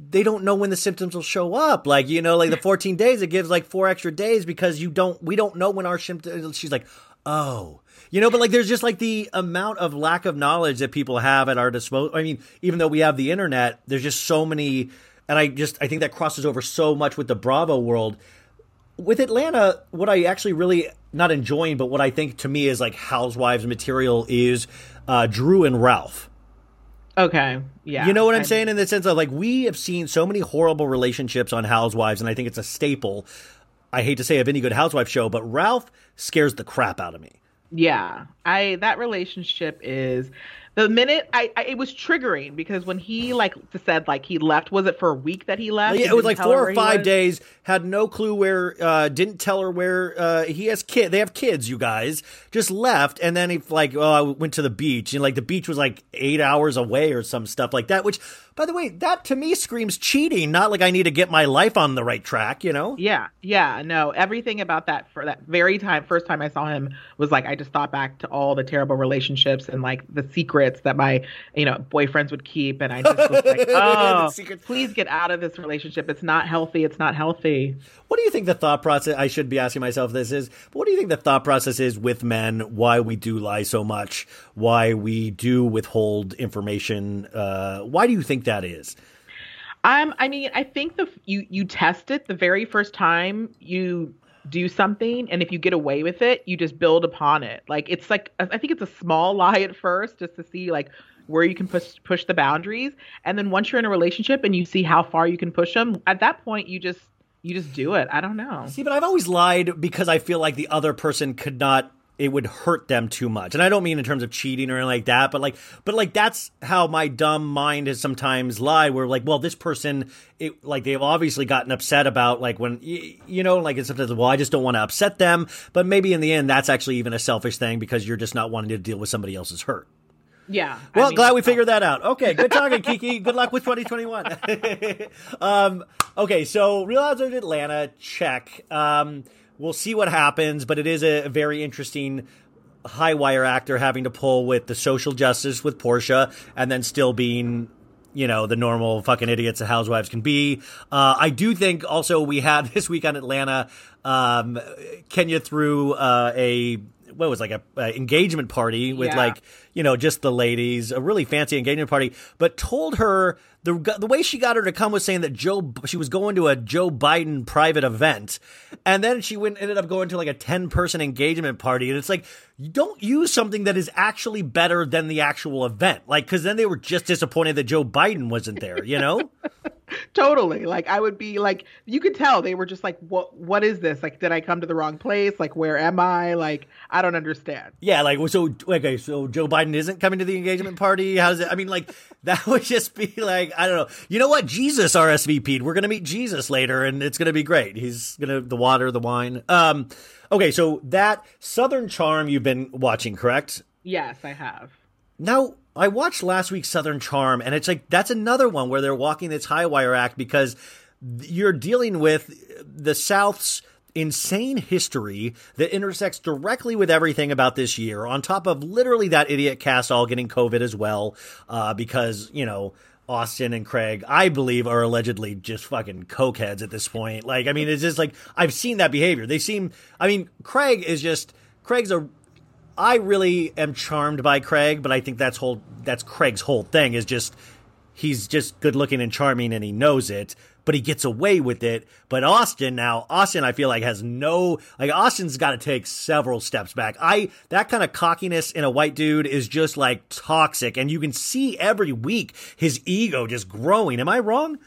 They don't know when the symptoms will show up. Like, you know, like the 14 days, it gives like four extra days because you don't, we don't know when our symptoms. She's like, oh, you know, but like there's just like the amount of lack of knowledge that people have at our disposal. I mean, even though we have the internet, there's just so many, and I just I think that crosses over so much with the Bravo world. With Atlanta, what I actually really not enjoying, but what I think to me is like housewives material is uh, Drew and Ralph. okay, yeah, You know what I'm I- saying in the sense of like we have seen so many horrible relationships on Housewives, and I think it's a staple. I hate to say of any good housewife show, but Ralph scares the crap out of me. Yeah, I that relationship is the minute I, I it was triggering because when he like said like he left was it for a week that he left? Yeah, it was like four or five days. Had no clue where. Uh, didn't tell her where uh, he has kid. They have kids. You guys just left, and then he like, oh, I went to the beach, and like the beach was like eight hours away or some stuff like that. Which, by the way, that to me screams cheating. Not like I need to get my life on the right track. You know? Yeah, yeah, no, everything about that for that very time, first time I saw him was like I just thought back to all the terrible relationships and like the secrets that my you know boyfriends would keep, and I just was <laughs> like, oh, secrets. please get out of this relationship. It's not healthy. It's not healthy. What do you think the thought process? I should be asking myself this is. But what do you think the thought process is with men? Why we do lie so much? Why we do withhold information? Uh, why do you think that is? Um, I mean, I think the you you test it the very first time you do something, and if you get away with it, you just build upon it. Like it's like I think it's a small <laughs> lie at first, just to see like where you can push push the boundaries, and then once you're in a relationship and you see how far you can push them, at that point you just you just do it. I don't know. See, but I've always lied because I feel like the other person could not. It would hurt them too much, and I don't mean in terms of cheating or anything like that. But like, but like that's how my dumb mind has sometimes lied. Where like, well, this person, it like they've obviously gotten upset about like when you know, like it's sometimes well, I just don't want to upset them. But maybe in the end, that's actually even a selfish thing because you're just not wanting to deal with somebody else's hurt. Yeah. I Well, mean, glad we figured that out. Okay, good talking, Kiki. Good luck with 2021. <laughs> um, okay, so Real Housewives of Atlanta, check. Um, we'll see what happens, but it is a very interesting high wire actor having to pull with the social justice with Porsha and then still being you know the normal fucking idiots that housewives can be. Uh, I do think also we had <laughs> this week on Atlanta, um, Kenya threw uh, a what was like a, a engagement party with Yeah. like you know just the ladies, a really fancy engagement party, but told her the the way she got her to come was saying that Joe she was going to a Joe Biden private event, and then she went ended up going to like a ten person engagement party, and it's like you don't use something that is actually better than the actual event, like because then they were just disappointed that Joe Biden wasn't there, you know. <laughs> totally. Like I would be like, you could tell they were just like, what What is this? Like, did I come to the wrong place? Like, where am I? Like, I don't understand. Yeah, like so. Okay, so Joe Biden isn't coming to the engagement party. How's it? I mean, like that <laughs> would just be like I don't know. You know what? Jesus RSVP'd. We're gonna meet Jesus later, and it's gonna be great. He's gonna the water, the wine. Um. Okay, so that Southern Charm you've been watching, correct? Yes, I have. Now, I watched last week's Southern Charm, and it's like that's another one where they're walking this high wire act because you're dealing with the South's insane history that intersects directly with everything about this year, on top of literally that idiot cast all getting COVID as well, uh, because, you know, Austin and Craig, I believe, are allegedly just fucking cokeheads at this point. Like, I mean, it's just like I've seen that behavior. They seem, I mean, Craig is just Craig's a I really am charmed by Craig, but I think that's whole that's Craig's whole thing is just he's just good looking and charming and he knows it, but he gets away with it. But Austin now, Austin I feel like has no like Austin's got to take several steps back. I that kind of cockiness in a white dude is just like toxic and you can see every week his ego just growing. Am I wrong?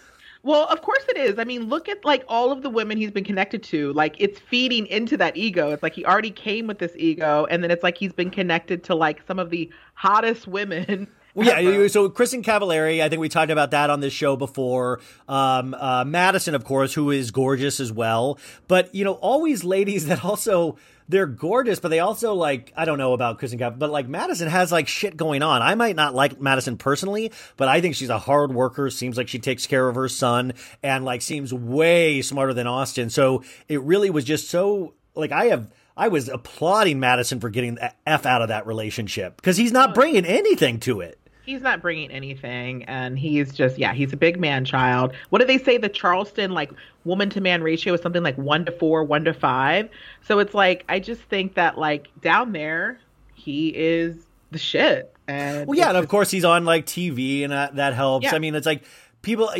Well, of course it is. I mean, look at like all of the women he's been connected to. Like it's feeding into that ego. It's like he already came with this ego, and then it's like he's been connected to like some of the hottest women. <laughs> Well, yeah, so Kristin Cavallari, I think we talked about that on this show before. Um, uh, Madison, of course, who is gorgeous as well. But, you know, always ladies <laughs> that also they're gorgeous, but they also like I don't know about Kristin Cavallari, but like Madison has like shit going on. I might not like Madison personally, but I think she's a hard worker. Seems like she takes care of her son, and like seems way smarter than Austin. So it really was just so like I have. I was applauding Madison for getting the F out of that relationship because he's not bringing anything to it he's not bringing anything and he's just yeah he's a big man child. What do they say the charleston like woman to man ratio is something like one to four one to five? So it's like i just think that like down there he is the shit. And well yeah and of course he's on like tv and that, that helps. Yeah. i mean it's like people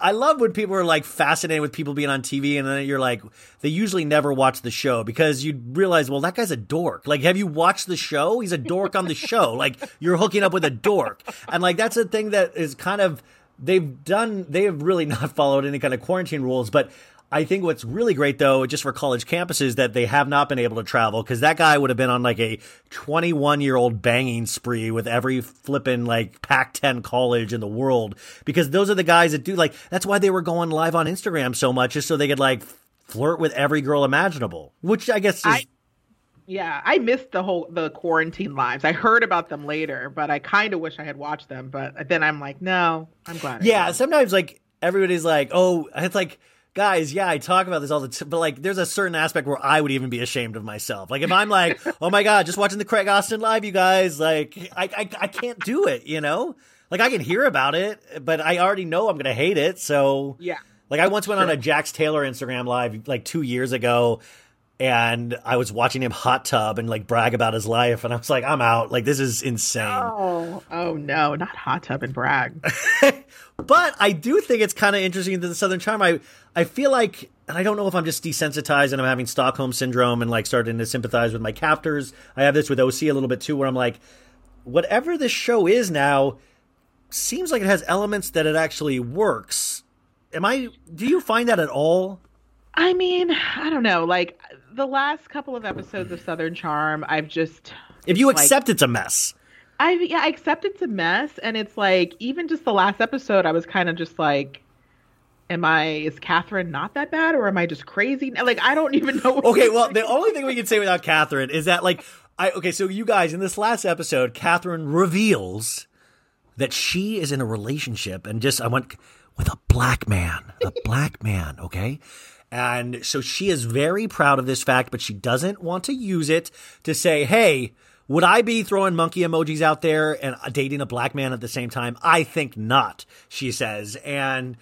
I love when people are like fascinated with people being on TV and then you're like, they usually never watch the show because you realize, well, that guy's a dork. Like, have you watched the show? He's a dork on the show. <laughs> Like, you're hooking up with a dork. And like, that's a thing that is kind of, they've done, they have really <laughs> not followed any kind of quarantine rules, but I think what's really great though, just for college campuses, that they have not been able to travel because that guy would have been on like a 21 year old banging spree with every flipping like Pac 10 college in the world because those are the guys that do like, that's why they were going live on Instagram so much, just so they could like flirt with every girl imaginable, which I guess is. I- yeah, I missed the whole the quarantine lives. I heard about them later, but I kind of wish I had watched them. But then I'm like, no, I'm glad. Yeah, sometimes like everybody's like, oh, it's like guys, yeah, I talk about this all the time, but like, there's a certain aspect where I would even be ashamed of myself. Like, if I'm like, <laughs> oh my god, just watching the Craig Austin live, you guys, like, I, I, I can't do it, you know. Like, I can hear about it, but I already know I'm gonna hate it. So yeah. Like, I once went on a Jax Taylor Instagram live like two years ago. And I was watching him hot tub and like brag about his life, and I was like, "I'm out! Like this is insane." Oh, oh no, not hot tub and brag. <laughs> But I do think it's kind of interesting that the Southern Charm. I I feel like, and I don't know if I'm just desensitized and I'm having Stockholm syndrome and like starting to sympathize with my captors. I have this with OC a little bit too, where I'm like, whatever this show is now, seems like it has elements that it actually works. Am I? Do you find that at all? I mean, I don't know. Like the last couple of episodes of Southern Charm, I've just. If you accept like, it's a mess. I yeah, I accept it's a mess, and it's like even just the last episode, I was kind of just like, am I is Kathryn not that bad, or am I just crazy? Like I don't even know. <laughs> okay, well, the only thing we can say without Kathryn is that like I okay, so you guys in this last episode, Kathryn reveals that she is in a relationship and just I went with a black man, a <laughs> black man, okay. And so she is very proud of this fact, but she doesn't want to use it to say, hey, would I be throwing monkey emojis out there and dating a black man at the same time? I think not, she says. And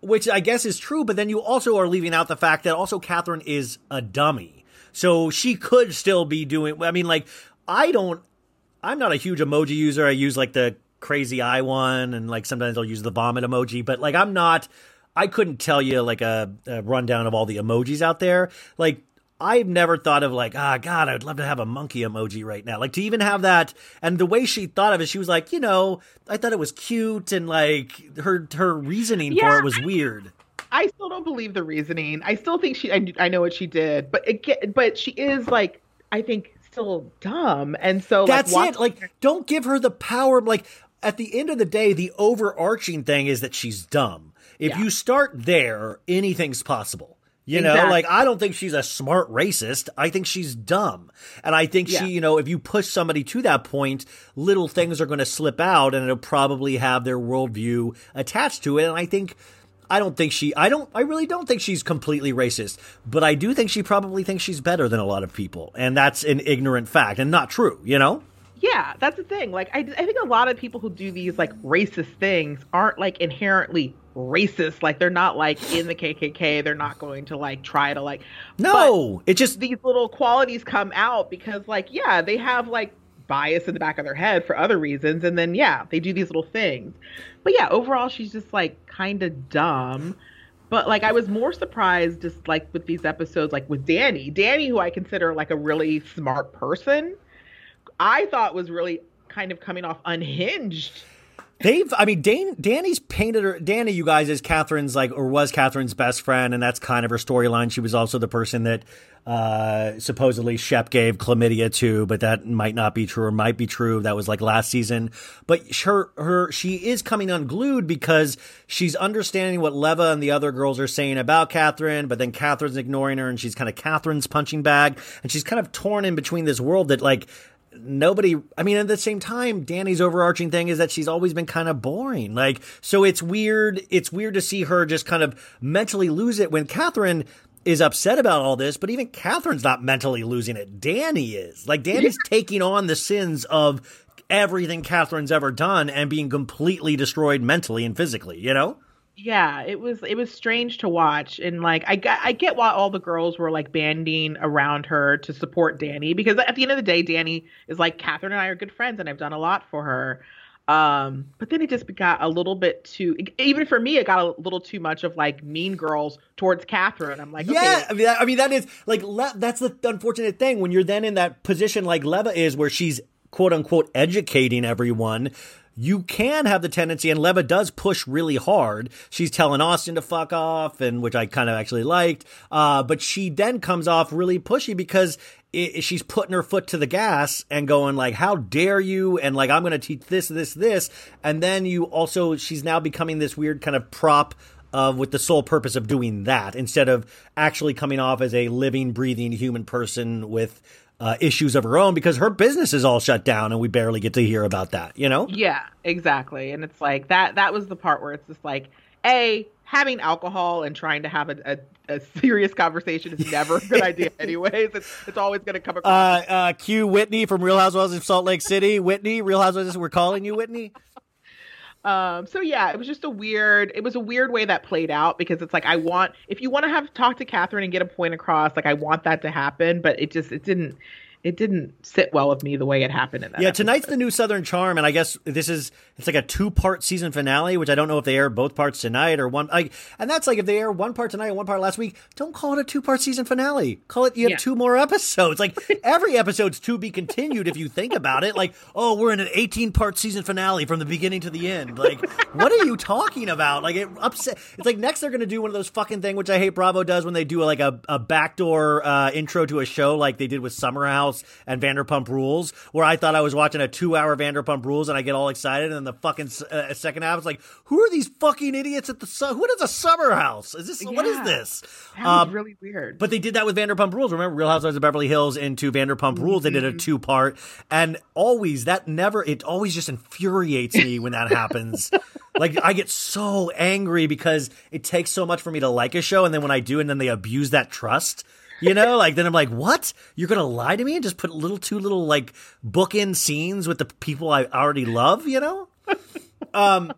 which I guess is true, but then you also are leaving out the fact that also Kathryn is a dummy. So she could still be doing, I mean, like, I don't, I'm not a huge emoji user. I use like the crazy eye one and like sometimes I'll use the vomit emoji, but like, I'm not, I couldn't tell you like a, a rundown of all the emojis out there. Like, I've never thought of like, ah, God, I'd love to have a monkey emoji right now. Like to even have that, and the way she thought of it, she was like, you know, I thought it was cute, and like her her reasoning for it was weird. I still don't believe the reasoning. I still think she. I, I know what she did, but it but she is like I think still dumb, and so That's like, it. Like, don't give her the power. Like, at the end of the day, the overarching thing is that she's dumb. If Yeah. you start there, anything's possible. You know, Exactly. like I don't think she's a smart racist. I think she's dumb. And I think Yeah. she, you know, if you push somebody to that point, little things are going to slip out and it'll probably have their worldview attached to it. And I think, I don't think she, I don't, I really don't think she's completely racist, but I do think she probably thinks she's better than a lot of people. And that's an ignorant fact and not true, you know? Yeah, that's the thing. Like, I, I think a lot of people who do these like racist things aren't like inherently racist. Like, they're not like in the KKK. They're not going to like try to like. No, it just these little qualities come out because, like, yeah, they have like bias in the back of their head for other reasons, and then yeah, they do these little things. But yeah, overall, she's just like kind of dumb. But like, I was more surprised just like with these episodes, like with Danni, Danni, who I consider like a really smart person. I thought was really kind of coming off unhinged. They've, I mean, Dan, Danni's painted her, Danni, you guys, is Kathryn's, like, or was Kathryn's best friend, and that's kind of her storyline. She was also the person that uh, supposedly Shep gave chlamydia to, but that might not be true or might be true. That was like last season. But her, her, she is coming unglued because she's understanding what Leva and the other girls are saying about Kathryn, but then Kathryn's ignoring her, and she's kind of Kathryn's punching bag, and she's kind of torn in between this world that, like, nobody i mean at the same time danni's overarching thing is that she's always been kind of boring. Like so it's weird it's weird to see her just kind of mentally lose it when kathryn is upset about all this but even kathryn's not mentally losing it. Danni is. Like danni's taking on the sins of everything kathryn's ever done and being completely destroyed mentally and physically you know Yeah, it was it was strange to watch, and like I get I get why all the girls were like banding around her to support Danni because at the end of the day, Danni is like Kathryn and I are good friends, and I've done a lot for her. Um, but then it just got a little bit too even for me, it got a little too much of like mean girls towards Kathryn. I'm like, yeah, okay, I mean, that, I mean that is like Le- that's the unfortunate thing when you're then in that position like Leva is, where she's quote unquote educating everyone. You can have the tendency, and Leva does push really hard. She's telling Austin to fuck off, and which I kind of actually liked. Uh, but she then comes off really pushy because i she's putting her foot to the gas and going like, "How dare you?" and like, "I'm going to teach this, this, this," and then you also she's now becoming this weird kind of prop of with the sole purpose of doing that instead of actually coming off as a living, breathing human person with uh, issues of her own because her business is all shut down and we barely get to hear about that, you know? Yeah, exactly. And it's like that that was the part where it's just like, A, having alcohol and trying to have a, a, a serious conversation is never a good idea <laughs> anyways. It's it's always gonna come across Uh, uh, Q Whitney from Real Housewives of Salt Lake City. Whitney, Real Housewives, we're calling you Whitney. Um, so yeah, it was just a weird. It was a weird way that played out because it's like I want if you want to have talk to Kathryn and get a point across, like I want that to happen, but it just it didn't it didn't sit well with me the way it happened in that. Yeah, episode. tonight's the new Southern Charm, and I guess this is it's like a two part season finale, which I don't know if they air both parts tonight or one. Like, and that's like if they air one part tonight and one part last week, don't call it a two part season finale. Call it you have Yeah. two more episodes. Like <laughs> every episode's to be continued if you think about it. Like, oh, we're in an eighteen part season finale from the beginning to the end. Like, what are you talking about? Like, it upset. It's like next they're gonna do one of those fucking thing which I hate Bravo does when they do like a a backdoor uh, intro to a show like they did with Summer House and Vanderpump Rules, where I thought I was watching a two hour Vanderpump Rules and I get all excited, and then the fucking uh, second half is like, who are these fucking idiots at the su- who does a Summer House? Is this what is this? that was Um, really weird. but they did that with Vanderpump Rules. Remember Real Housewives of Beverly Hills into Vanderpump Rules? They did a two part, and always that never. It always just infuriates me when that happens. <laughs> like I get so angry because it takes so much for me to like a show, and then when I do, and then they abuse that trust. You know, <laughs> like then I'm like, what? You're gonna lie to me and just put little two little like bookend scenes with the people I already love. You know. Um.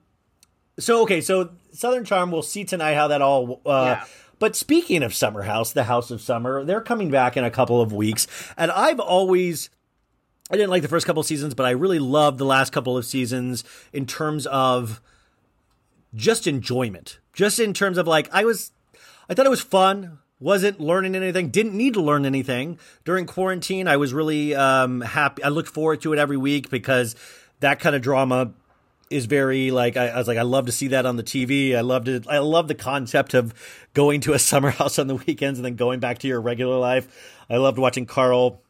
So okay, so Southern Charm. We'll see tonight how that all. Uh, Yeah. But speaking of Summer House, the House of Summer, they're coming back in a couple of weeks, and I've always. I didn't like the first couple of seasons, but I really loved the last couple of seasons in terms of just enjoyment. Just in terms of like I was I thought it was fun. wasn't learning anything, didn't need to learn anything. During quarantine, I was really um, happy. I looked forward to it every week because that kind of drama is very like I, I, was like I love to see that on the TV. I loved it. I love the concept of going to a <laughs> summer house on the weekends and then going back to your regular life. I loved watching Carl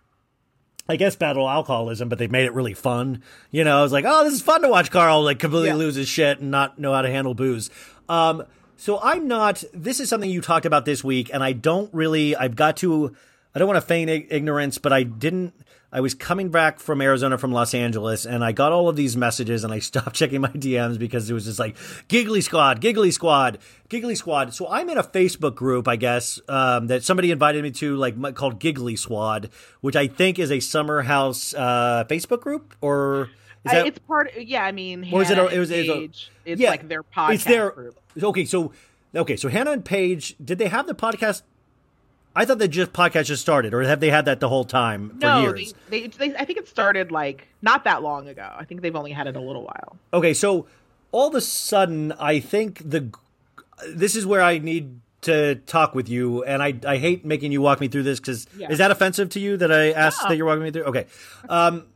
I guess battle alcoholism, but they made it really fun. You know, I was like, oh, this is fun to watch Carl like completely Yeah. lose his shit and not know how to handle booze. Um, so I'm not. This is something you talked about this week, and I don't really. I've got to. I don't want to feign ignorance, but I didn't. I was coming back from Arizona from Los Angeles, and I got all of these messages, and I <laughs> stopped checking my DMs because it was just like Giggly Squad, Giggly Squad, Giggly Squad. So I'm in a Facebook group, I guess, um, that somebody invited me to, like called Giggly Squad, which I think is a summer house uh, Facebook group, or is I- it's part. Yeah, I mean, Or is it a- it was- it was a- it's yeah, like their podcast it's their group. okay. So okay, so Hannah and Paige, did they have the podcast? I thought the just podcast just started, or have they had that the whole time for No, years? they, they, they, I think it started like not that long ago. I think they've only had it a little while. Okay, so all of a sudden, I think the this is where I need to talk with you, and I I hate making you walk me through this because Yeah. is that offensive to you that I asked No. that you're walking me through? Okay, um,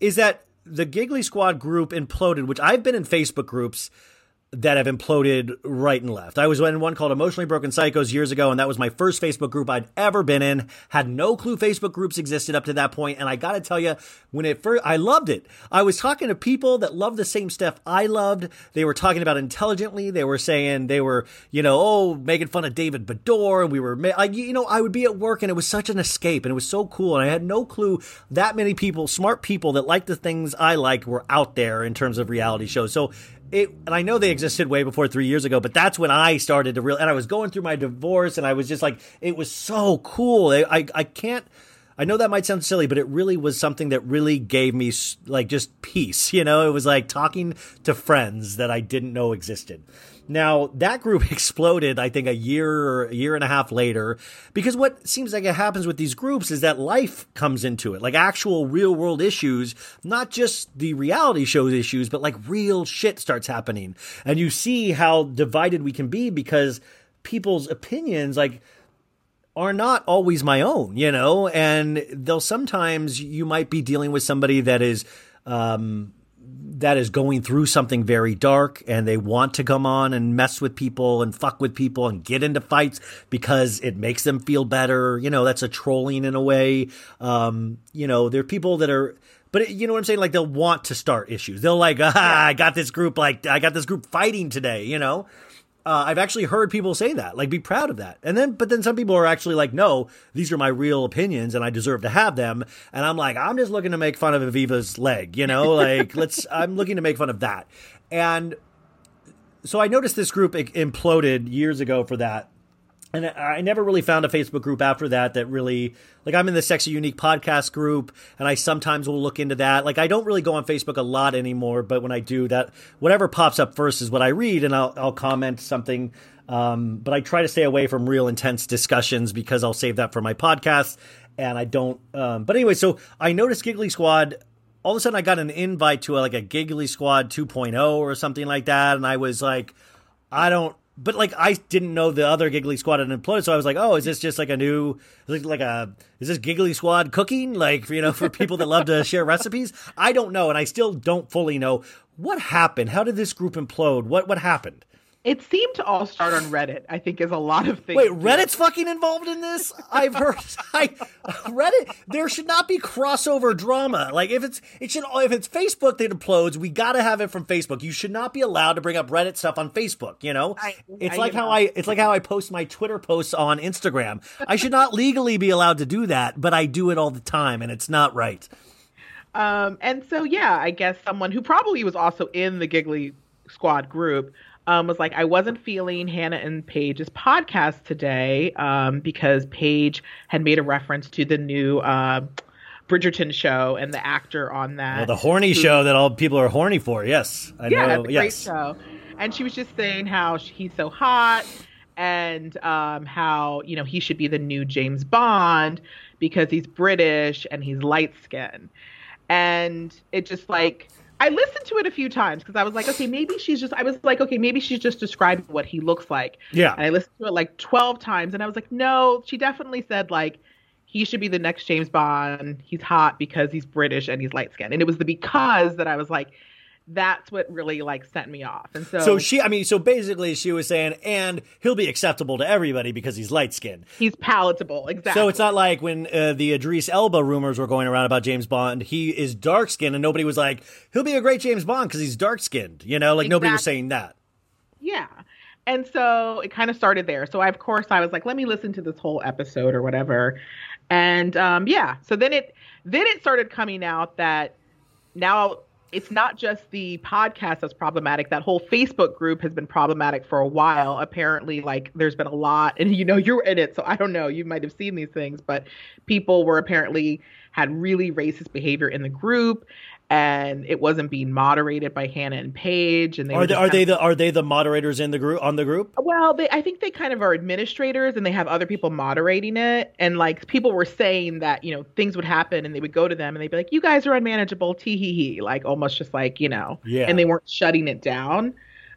is that the Giggly Squad group imploded? Which I've been in Facebook groups that have imploded right and left. I was in one called Emotionally Broken Psychos years ago, and that was my first Facebook group I'd ever been in. Had no clue Facebook groups existed up to that point, and I got to tell you, when it first, I loved it. I was talking to people that loved the same stuff I loved. They were talking about intelligently. They were saying they were, you know, oh, making fun of David Bador, and we were, I, you know, I would be at work, and it was such an escape, and it was so cool, and I had no clue that many people, smart people that liked the things I liked, were out there in terms of reality shows. So it, and I know they existed way before three years ago, but that's when I started to real. And I was going through my divorce, and I was just like, it was so cool. I, I, I can't. I know that might sound silly, but it really was something that really gave me like just peace. <laughs> You know, it was like talking to friends that I didn't know existed. Now that group <laughs> exploded, I think, a year or a year and a half later, because what seems like it happens with these groups is that life comes into it, like actual real world issues, not just the reality shows issues, but like real shit starts happening, and you see how divided we can be because people's opinions, like are not always my own, you know, and they'll sometimes you might be dealing with somebody that is um that is going through something very dark and they want to come on and mess with people and fuck with people and get into fights because it makes them feel better. You know, that's a trolling in a way. Um, you know, there are people that are but it, you know what I'm saying? Like they'll want to start issues. They'll like, <laughs> ah, I got this group, like I got this group fighting today, you know? Uh, I've actually heard people say that, like, be proud of that. And then, but then some people are actually like, no, these are my real opinions and I deserve to have them. And I'm like, I'm just looking to make fun of Aviva's leg, you know, <laughs> like, let's, I'm looking to make fun of that. And so I noticed this group imploded years ago for that. And I never really found a Facebook group after that that really, like, I'm in the Sexy Unique podcast group, and I sometimes will look into that. Like, I don't really go on Facebook a lot anymore, but when I do, that whatever pops up first is what I read, and I'll, I'll comment something. Um, but I try to stay away from real intense discussions because I'll save that for my podcast, and I don't. Um, but anyway, so I noticed Giggly Squad all of a sudden I got an invite to a, like a Giggly Squad 2.0 or something like that, and I was like, I don't. But like I didn't know the other Giggly Squad had imploded, so I was like, oh, is this just like a new, like, like a, is this Giggly Squad cooking, like you know, for people that love to <laughs> share recipes? I don't know, and I still don't fully know what happened. How did this group implode? What what happened? It seemed to all start on Reddit. I think is a lot of things. Wait, do. Reddit's fucking involved in this? I've heard <laughs> I Reddit there should not be crossover drama. Like if it's it should if it's Facebook that implodes, we got to have it from Facebook. You should not be allowed to bring up Reddit stuff on Facebook, you know? I- it's I- like you how. I it's like how I post my Twitter posts on Instagram. I should not legally be allowed to do that, but I do it all the time and it's not right. Um, and so yeah, I guess someone who probably was also in the Giggly Squad group um, was like, I wasn't feeling Hannah and Paige's podcast today um, because Paige had made a reference to the new uh, Bridgerton show and the actor on that. Well, the horny show that all people are horny for. Yes. I yeah, know. yes. great show. And she was just saying how sh- he's so hot and um, how you know he should be the new James Bond because he's British and he's light skinned. And it just like I listened to it a few times because I was like, okay, maybe she's just. I was like, okay, maybe she's just describing what he looks like. Yeah. And I listened to it like twelve times, and I was like, no, she definitely said like he should be the next James Bond. He's hot because he's British and he's light skinned. And it was the because that I was like, that's what really like sent me off. And so, So she, I mean, so basically she was saying, and he'll be acceptable to everybody because he's light skinned. he's palatable. Exactly. So it's not like when uh, the Idris Elba rumors were going around about James Bond, he is dark skinned and nobody was like, he'll be a great James Bond because he's dark skinned. You know, like nobody was saying that. Yeah. And so it kind of started there. So I, of course I was like, let me listen to this whole episode or whatever. And um, yeah, so then it then it started coming out that now it's not just the podcast that's problematic. That whole Facebook group has been problematic for a while. Apparently, like there's been a lot, <laughs> and you know you're in it, so I don't know. You might have seen these things, but people were apparently had really racist behavior in the group, and it wasn't being moderated by Hannah and Paige. And they Are they, are they the are they the moderators in the group on the group? well, they, I think they kind of are administrators and they have other people moderating it. And like people were saying that, you know, things would happen and they would go to them and they'd be like, you guys are unmanageable, tee hee hee. Like almost just like, you know, Yeah. and they weren't shutting it down.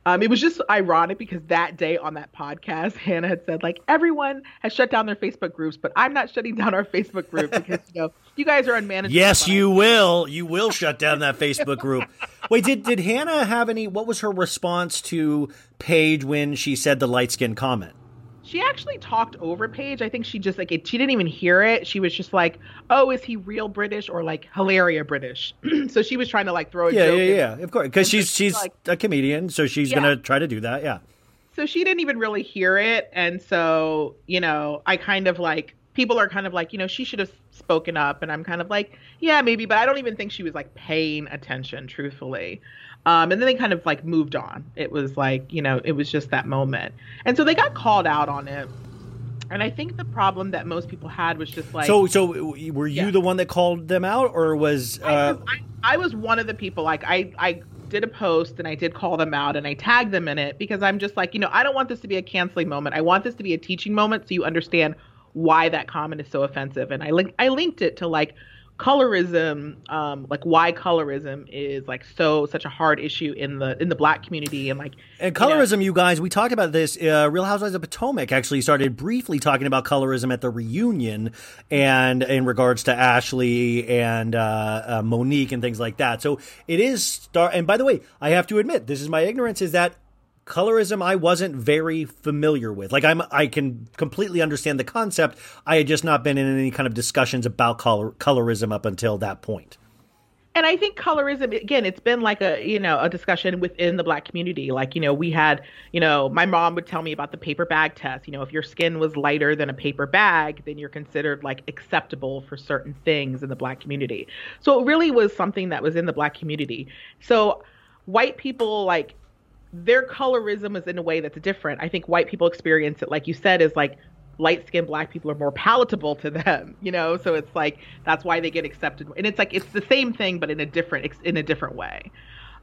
Um, it was just ironic because that day on that podcast, <laughs> Hannah had said, like, everyone has shut down their Facebook groups, but I'm not shutting down our Facebook group because, you know, you guys are unmanageable. Yes, you will. You will shut down that Facebook group. Wait, did did Hannah have any? What was her response to Paige when she said the light skin comment? She actually talked over Paige. I think she just like it, she didn't even hear it. She was just like, "Oh, is he real British or like hilaria British?" <clears throat> so she was trying to like throw a Yeah, joke. yeah, in. yeah. Of course, because she's she's she's like- a comedian, so she's Yeah. gonna try to do that. Yeah. So she didn't even really hear it, and so you know, I kind of like people are kind of like, you know, she should have spoken up, and I'm kind of like, yeah, maybe, but I don't even think she was like paying attention, truthfully. Um, and then they kind of like moved on. It was like, you know, it was just that moment, and so they got called out on it. And I think the problem that most people had was just like, So so were you Yeah. the one that called them out, or was I, uh, was- I, I was one of the people like I I did a post and I did call them out and I tagged them in it because I'm just like you know I don't want this to be a canceling moment. I want this to be a teaching moment so you understand why that comment is so offensive. And I linked I linked it to like colorism, um, like why colorism is like so such a hard issue in the in the black community and like And you know, colorism, you guys, we talked about this. Uh, Real Housewives of Potomac actually started briefly talking about colorism at the reunion, and in regards to Ashley and uh, uh, Monique and things like that. So it is start. And by the way, I have to admit, this is my ignorance: is that colorism I wasn't very familiar with. Like I'm, I can completely understand the concept. I had just not been in any kind of discussions about color colorism up until that point. and I think colorism again, it's been like a you know a discussion within the black community. Like you know, we had you know my mom would tell me about the paper bag test. You know, if your skin was lighter than a paper bag, then you're considered like acceptable for certain things in the black community. So it really was something that was in the black community. So white people like their colorism is in a way that's different. I think white people experience it, like you said, is like light skinned black people are more palatable to them, <laughs> you know? So it's like that's why they get accepted. And it's like it's the same thing but in a different in a different way.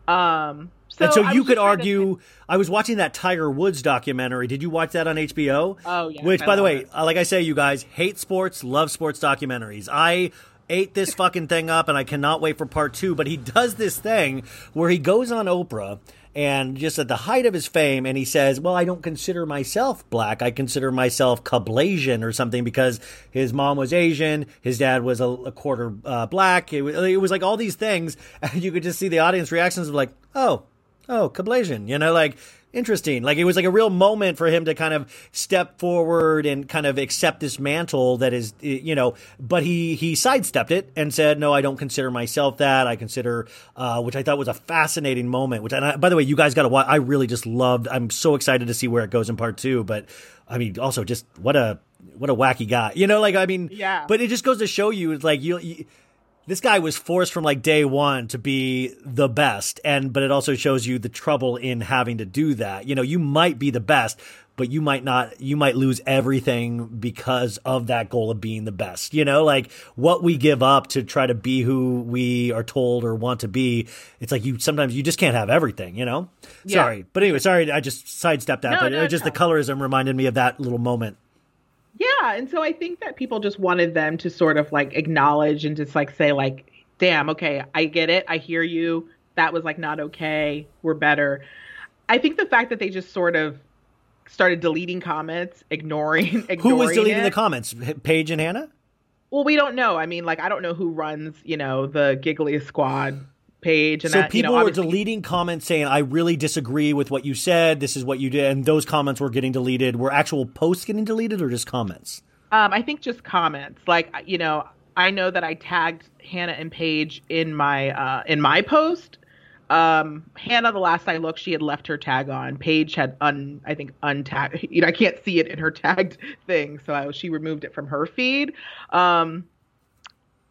Um so, and so you could trying to argue. I was watching that Tiger Woods documentary. Did you watch that on HBO? Oh, yes, Which, I by the way, it. uh, like I say, you guys hate sports, love sports documentaries. I ate this <laughs> fucking thing up, and I cannot wait for part two. But he does this thing where he goes on Oprah. And just at the height of his fame, and he says, "Well, I don't consider myself black. I consider myself Kablasian or something because his mom was Asian, his dad was a, a quarter uh, black. It was, it was like all these things, <laughs> and you could just see the audience reactions of like, "Oh, oh, Kablasian, you know, like interesting. Like it was like a real moment for him to kind of step forward and kind of accept this mantle that is, you know, but he, he sidestepped it and said, no, I don't consider myself that. I consider, uh, which I thought was a fascinating moment, which, and I, by the way, you guys got to watch. I really just loved, I'm so excited to see where it goes in part two, but I mean, also just what a, what a wacky guy, you know, like, I mean, Yeah. but it just goes to show you, it's like, you, you this guy was forced from like day one to be the best and but it also shows you the trouble in having to do that. You know you might be the best but you might not you might lose everything because of that goal of being the best. You know like what we give up to try to be who we are told or want to be it's like you sometimes you just can't have everything you know? Yeah. sorry. But anyway sorry i just sidestepped that No, but no, it just no. the colorism reminded me of that little moment Yeah, and so I think that people just wanted them to sort of like acknowledge and just like say like, "Damn, okay, I get it. I hear you. that was like not okay. We're better. I think the fact that they just sort of started deleting comments, ignoring, ignoring <laughs> Who was deleting it. the comments? Paige and Hannah? Well, we don't know. I mean, like I don't know who runs, you know, the Giggly Squad page and so that, you people know, were deleting comments saying, "I really disagree with what you said. This is what you did," and those comments were getting deleted. Were actual posts getting deleted or just comments? Um, I think just comments. Like you know, I know that I tagged Hannah and Paige in my uh, in my post. Um, Hannah, the last I looked, she had left her tag on. Paige had un, I think untagged. <laughs> You know, I can't see it in her tagged thing, so I, she removed it from her feed. Um,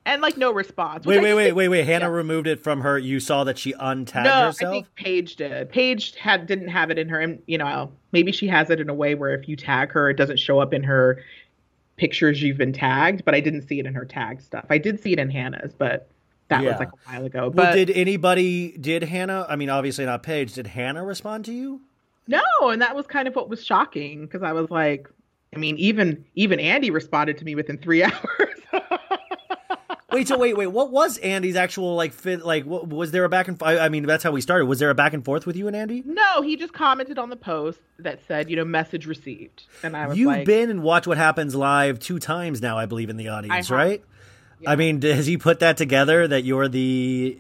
and like no response. Wait, wait, wait, wait, wait. Hannah removed it from her. You saw that she untagged no, herself. I think Paige did. Paige had didn't have it in her, and you know, maybe she has it in a way where if you tag her, it doesn't show up in her pictures you've been tagged. But I didn't see it in her tag stuff. I did see it in Hannah's, but that Yeah. was like a while ago. well, But did anybody? Did Hannah? I mean, obviously not Paige. Did Hannah respond to you? no, and that was kind of what was shocking because I was like, I mean, even even Andy responded to me within three <laughs> hours. Wait, so wait, wait. What was Andy's actual like fit? Like, what, was there a back and? I I mean, that's how we started. Was there a back and forth with you and Andy? no, he just commented on the post that said, you know, message received, and I was You've like, been and watched what happens live two times now, I believe, in the audience, have. right? I mean, has he put that together that you're the?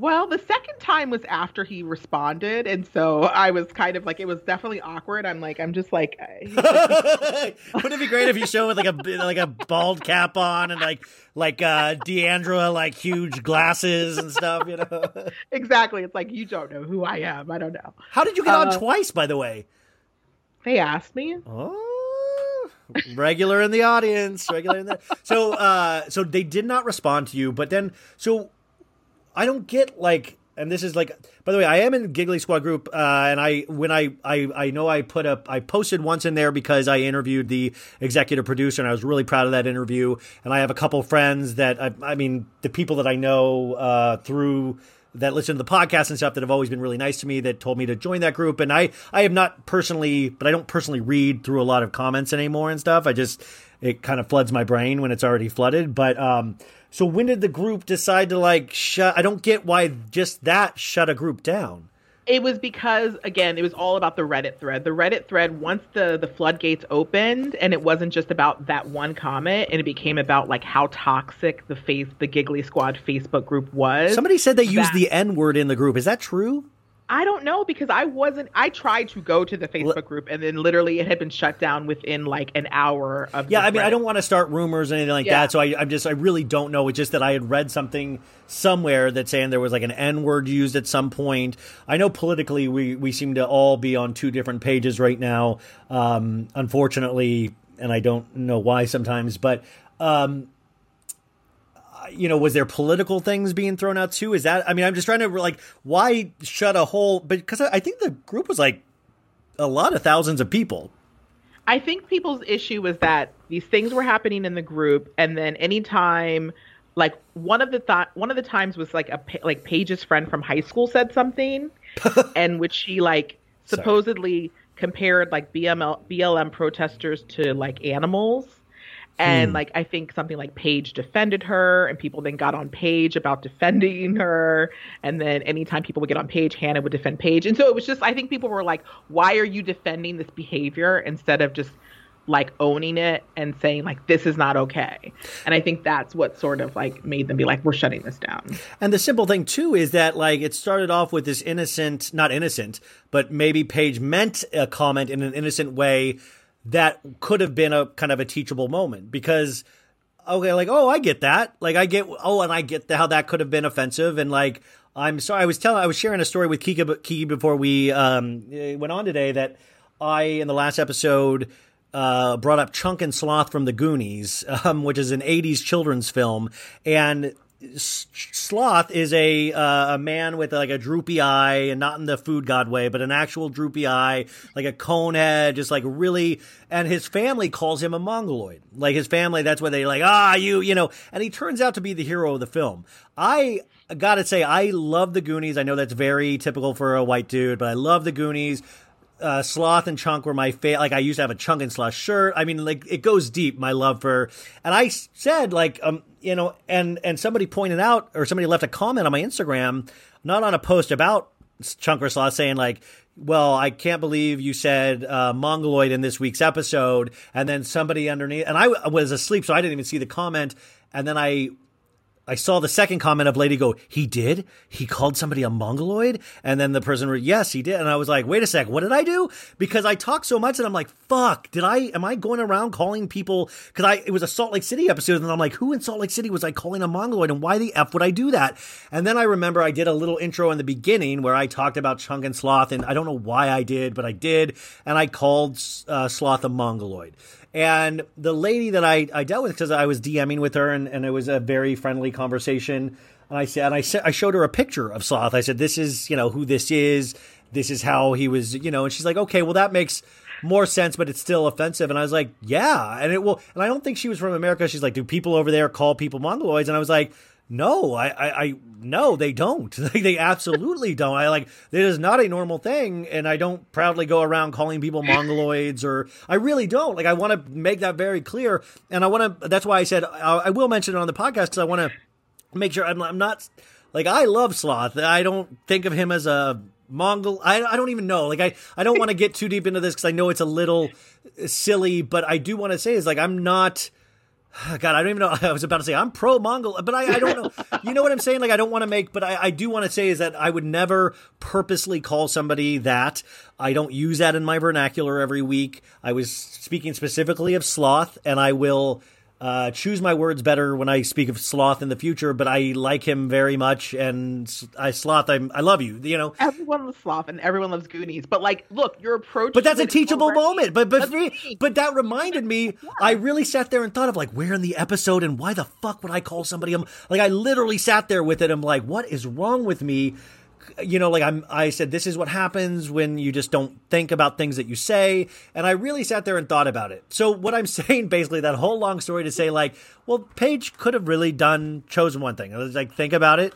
Well, the second time was after he responded, and so I was kind of like, it was definitely awkward. I'm like, I'm just like, I- <laughs> Wouldn't it be great if you show with like a like a bald cap on and like like uh Deandra like huge glasses and stuff? You know. <laughs> exactly. It's like you don't know who I am. I don't know. How did you get on Uh, twice, by the way? They asked me. Oh, regular in the audience, regular in the. So, uh, so they did not respond to you, but then, so I don't get like, and this is like, by the way, I am in Giggly Squad group, uh, and I when I I I know I put up I posted once in there because I interviewed the executive producer, and I was really proud of that interview, and I have a couple friends that I, I mean the people that I know uh, through that listen to the podcast and stuff that have always been really nice to me that told me to join that group. And I I have not personally but I don't personally read through a lot of comments anymore and stuff. I just it kind of floods my brain when it's already flooded but um so when did the group decide to like shut I don't get why just that shut a group down It was because again, it was all about the Reddit thread. The Reddit thread, once the the floodgates opened, and it wasn't just about that one comment, and it became about like how toxic the face the Giggly Squad Facebook group was. somebody said they used the n word in the group is that true I don't know because I wasn't. I tried to go to the Facebook group, and then literally it had been shut down within like an hour of. Yeah, I mean, I don't want to start rumors or anything like Yeah. that. So I, I'm just, I really don't know. It's just that I had read something somewhere that saying there was like an N word used at some point. I know politically we we seem to all be on two different pages right now. Um, unfortunately, and I don't know why sometimes, but. Um, you know, was there political things being thrown out too? Is that? I mean, I'm just trying to like, why shut a whole? Because I think the group was like a lot of thousands of people. I think people's issue was that these things were happening in the group, and then anytime, like one of the thought, one of the times was like a like Paige's friend from high school said something, <laughs> and which she like Sorry. supposedly compared like BML BLM protesters to like animals. And hmm. like I think something like Paige defended her, and people then got on Paige about defending her. And then anytime people would get on Paige, Hannah would defend Paige. And so it was just I think people were like, "Why are you defending this behavior instead of just like owning it and saying like this is not okay?" And I think that's what sort of like made them be like, "We're shutting this down." And the simple thing too is that like it started off with this innocent, not innocent, but maybe Paige meant a comment in an innocent way that could have been a kind of a teachable moment because okay, like oh I get that, like I get oh and I get how that could have been offensive. And like I'm sorry I was telling I was sharing a story with Kiki Kiki before we um went on today that I in the last episode uh, brought up Chunk and Sloth from the Goonies, <laughs> um, which is an '80s children's film, and Sloth is a uh, a man with like a droopy eye, and not in the food god way, but an actual droopy eye, like a cone head, just like really. And his family calls him a mongoloid. Like his family, that's where they like ah you you know. And he turns out to be the hero of the film. I gotta say, I love the Goonies. I know that's very typical for a white dude, but I love the Goonies. uh, Sloth and Chunk were my favorite. Like I used to have a Chunk and Sloth shirt. I mean, like it goes deep. My love for, and I said like, um, you know, and and somebody pointed out or somebody left a comment on my Instagram, not on a post about Chunk or Sloth, saying like, well, I can't believe you said uh, mongoloid in this week's episode, and then somebody underneath, and I was asleep, so I didn't even see the comment, and then I I saw the second comment of lady go, he did? He called somebody a mongoloid? And then the person, were, yes, he did. And I was like, wait a sec, what did I do? Because I talk so much and I'm like, fuck, did I, am I going around calling people? Cause I, it was a Salt Lake City episode and I'm like, who in Salt Lake City was I calling a mongoloid and why the F would I do that? And then I remember I did a little intro in the beginning where I talked about Chunk and Sloth and I don't know why I did, but I did. And I called uh, Sloth a mongoloid. And the lady that I, I dealt with, because I was DMing with her and, and it was a very friendly conversation. And I said, and I said, I showed her a picture of Sloth. I said, this is, you know, who this is. This is how he was, you know, and she's like, okay, well, that makes more sense, but it's still offensive. And I was like, yeah. And it will, and I don't think she was from America. She's like, do people over there call people mongoloids? And I was like, no, I, I, I no, they don't. <laughs> They absolutely don't. I like it is not a normal thing, and I don't proudly go around calling people mongoloids, or I really don't. Like, I want to make that very clear, and I want to. That's why I said I, I will mention it on the podcast because I want to make sure I'm, I'm not like I love Sloth. I don't think of him as a Mongol. I, I don't even know. Like I, I don't want to get too deep into this because I know it's a little silly, but I do want to say is like I'm not <sighs> God, I don't even know. <laughs> I was about to say I'm pro Mongol, but I, I don't know. <laughs> you know what I'm saying? Like I don't want to make, but I, I do want to say is that I would never purposely call somebody that. I don't use that in my vernacular every week. I was speaking specifically of sloth, and I will uh, choose my words better when I speak of Sloth in the future, but I like him very much, and I Sloth, I'm, I love you. You know, everyone loves Sloth, and everyone loves Goonies. But like, look, your approach. But that's a teachable already, moment. But but me, but that reminded me. Yeah. I really sat there and thought of like, where in the episode, and why the fuck would I call somebody? I'm like, I literally sat there with it. I'm like, what is wrong with me? You know, like I'm, I said, this is what happens when you just don't think about things that you say. And I really sat there and thought about it. So what I'm <laughs> saying, basically, that whole long story to say, like, well, Paige could have really done, chosen one thing. Like, think about it,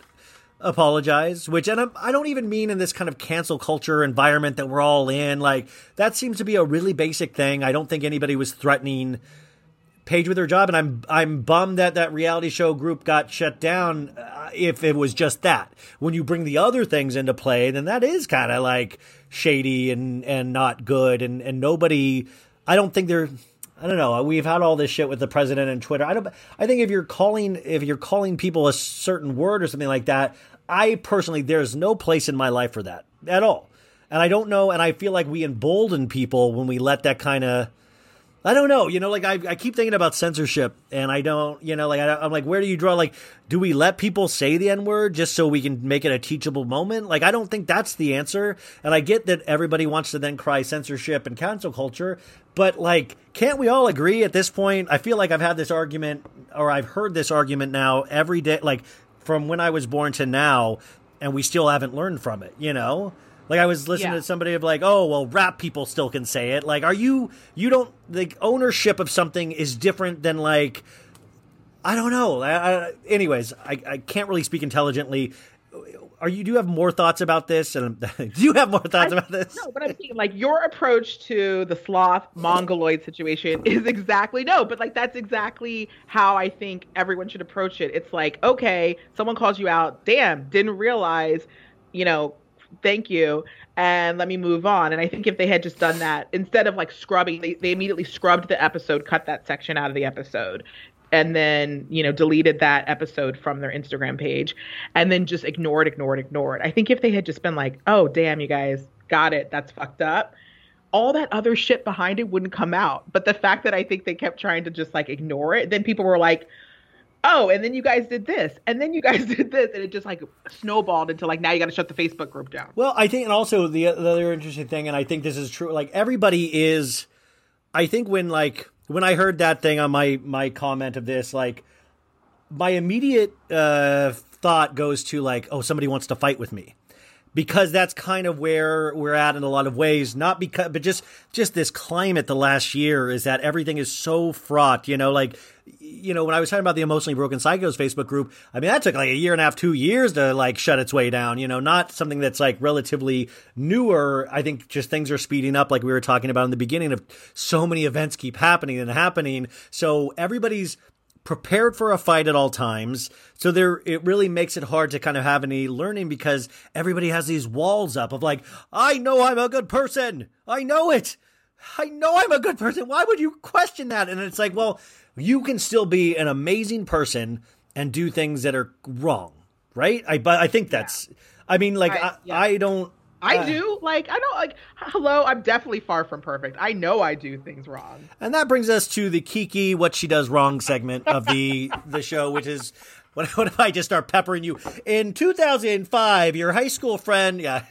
apologize, which, and I don't even mean in this kind of cancel culture environment that we're all in. Like, that seems to be a really basic thing. I don't think anybody was threatening Paige with her job, and I'm I'm bummed that that reality show group got shut down. Uh, if it was just that, when you bring the other things into play, then that is kind of like shady and and not good, and and nobody. I don't think they're. I don't know. We've had all this shit with the president and Twitter. I don't. I think if you're calling if you're calling people a certain word or something like that, I personally there's no place in my life for that at all. And I don't know. And I feel like we embolden people when we let that kind of I don't know. You know, like I, I keep thinking about censorship, and I don't. You know, like I, am like, where do you draw? Like, do we let people say the n word just so we can make it a teachable moment? Like, I don't think that's the answer. And I get that everybody wants to then cry censorship and cancel culture, but like, can't we all agree at this point? I feel like I've had this argument, or I've heard this argument now every day, like from when I was born to now, and we still haven't learned from it. You know. Like I was listening yeah. to somebody of like, oh well, rap people still can say it. Like, are you you don't like ownership of something is different than like I don't know. I, I, anyways, I, I can't really speak intelligently. Are you do you have more thoughts about this? And <laughs> do you have more thoughts about this? No, but I'm thinking like your approach to the sloth mongoloid situation <laughs> is exactly no, but like that's exactly how I think everyone should approach it. It's like okay, someone calls you out, damn, didn't realize, you know, thank you and let me move on. And i think if they had just done that instead of like scrubbing they, they immediately scrubbed the episode cut that section out of the episode and then you know deleted that episode from their instagram page and then just ignored ignored ignored. I think if they had just been like oh damn you guys got it that's fucked up all that other shit behind it wouldn't come out. But the fact that i think they kept trying to just like ignore it then people were like oh, and then you guys did this, and then you guys <laughs> did this, and it just like snowballed into like now you got to shut the Facebook group down. Well, I think, and also the, the other interesting thing, and I think this is true. Like everybody is, I think when like when I heard that thing on my my comment of this, like my immediate uh, thought goes to like, oh, somebody wants to fight with me. Because that's kind of where we're at in a lot of ways. Not because, but just just this climate the last year is that everything is so fraught. You know, like you know when I was talking about the emotionally broken psychos Facebook group, I mean that took like a year and a half, two years to like shut its way down. You know, not something that's like relatively newer. I think just things are speeding up, like we were talking about in the beginning. Of so many events keep happening and happening, so everybody's prepared for a fight at all times. So there, it really makes it hard to kind of have any learning because everybody has these walls up of like, I know I'm a good person. I know it. I know I'm a good person. Why would you question that? And it's like, well, you can still be an amazing person and do things that are wrong, right? I, but I think that's, I mean, like, I, yeah. I don't, I uh, do. Like, I don't like. Hello, I'm definitely far from perfect. I know I do things wrong. And that brings us to the Kiki what she does wrong segment of the <laughs> the show, which is what, what if I just start peppering you? In 2005, your high school friend, yeah. <laughs>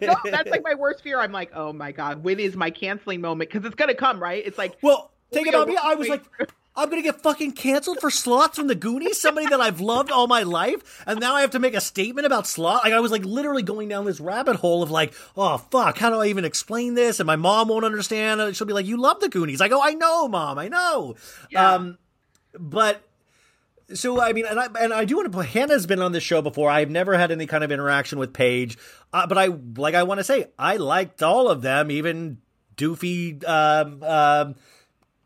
No, that's like my worst fear. I'm like, oh my god, when is my canceling moment? Because it's gonna come, right? It's like, well, think about me. I was like, I'm gonna get fucking canceled for Sloth from the Goonies, somebody that I've loved all my life, and now I have to make a statement about Sloth. Like I was like literally going down this rabbit hole of like, oh fuck, how do I even explain this? And my mom won't understand. And She'll be like, you love the Goonies. I go, I know, mom, I know. Yeah. Um, but so I mean, and I and I do want to. put Hannah's been on this show before. I've never had any kind of interaction with Paige, uh, but I like. I want to say I liked all of them, even Doofy, um, um,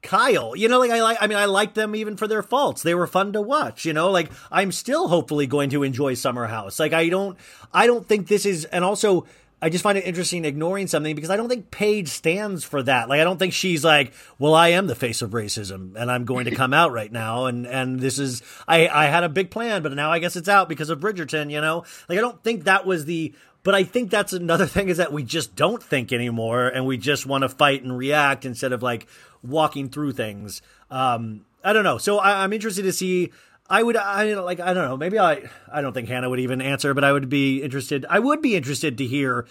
Kyle. You know, like I like. I mean, I liked them even for their faults. They were fun to watch. You know, like I'm still hopefully going to enjoy Summer House. Like I don't. I don't think this is, and also. I just find it interesting ignoring something because I don't think Paige stands for that. Like I don't think she's like, well, I am the face of racism and I'm going to come out right now and and this is I I had a big plan, but now I guess it's out because of Bridgerton, you know? Like I don't think that was the but I think that's another <laughs> thing is that we just don't think anymore and we just want to fight and react instead of like walking through things. Um I don't know. So I, I'm interested to see I would, I like, I don't know. Maybe I, I don't think Hannah would even answer, but I would be interested. I would be interested to hear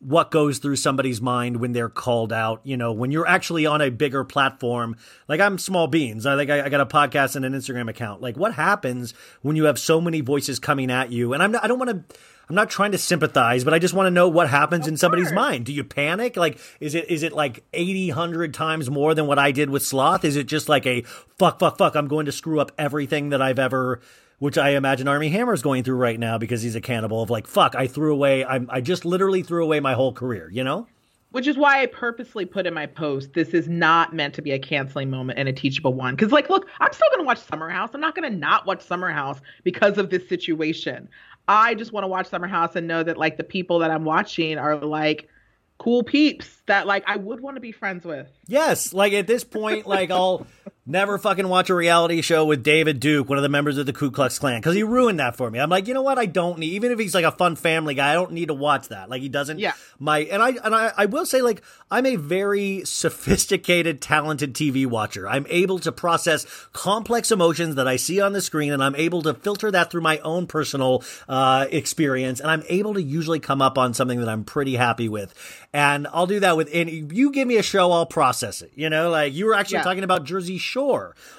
what goes through somebody's mind when they're called out. You know, when you're actually on a bigger platform. Like I'm Small Beans. I like I, I got a podcast and an Instagram account. Like what happens when you have so many voices coming at you? And I'm not, I don't want to. I'm not trying to sympathize, but I just want to know what happens in somebody's course. mind. Do you panic? Like, is it is it like 80, 100 times more than what I did with Sloth? Is it just like a fuck, fuck, fuck? I'm going to screw up everything that I've ever, which I imagine Armie Hammer's going through right now because he's a cannibal of like, fuck, I threw away, I'm, I just literally threw away my whole career, you know? which is why I purposely put in my post, this is not meant to be a canceling moment and a teachable one. Because, like, look, I'm still going to watch Summer House. I'm not going to not watch Summer House because of this situation. I just want to watch Summer House and know that, like, the people that I'm watching are, like, cool peeps that, like, I would want to be friends with. Yes, like at this point, like I'll never fucking watch a reality show with David Duke, one of the members of the Ku Klux Klan, because he ruined that for me. I'm like, you know what? I don't need, even if he's like a fun family guy, I don't need to watch that. Like he doesn't. Yeah. My and I and I, I will say, like I'm a very sophisticated, talented TV watcher. I'm able to process complex emotions that I see on the screen, and I'm able to filter that through my own personal uh, experience, and I'm able to usually come up on something that I'm pretty happy with. And I'll do that with. And you give me a show, I'll process it. You know, like you were actually Yeah. talking about Jersey Shore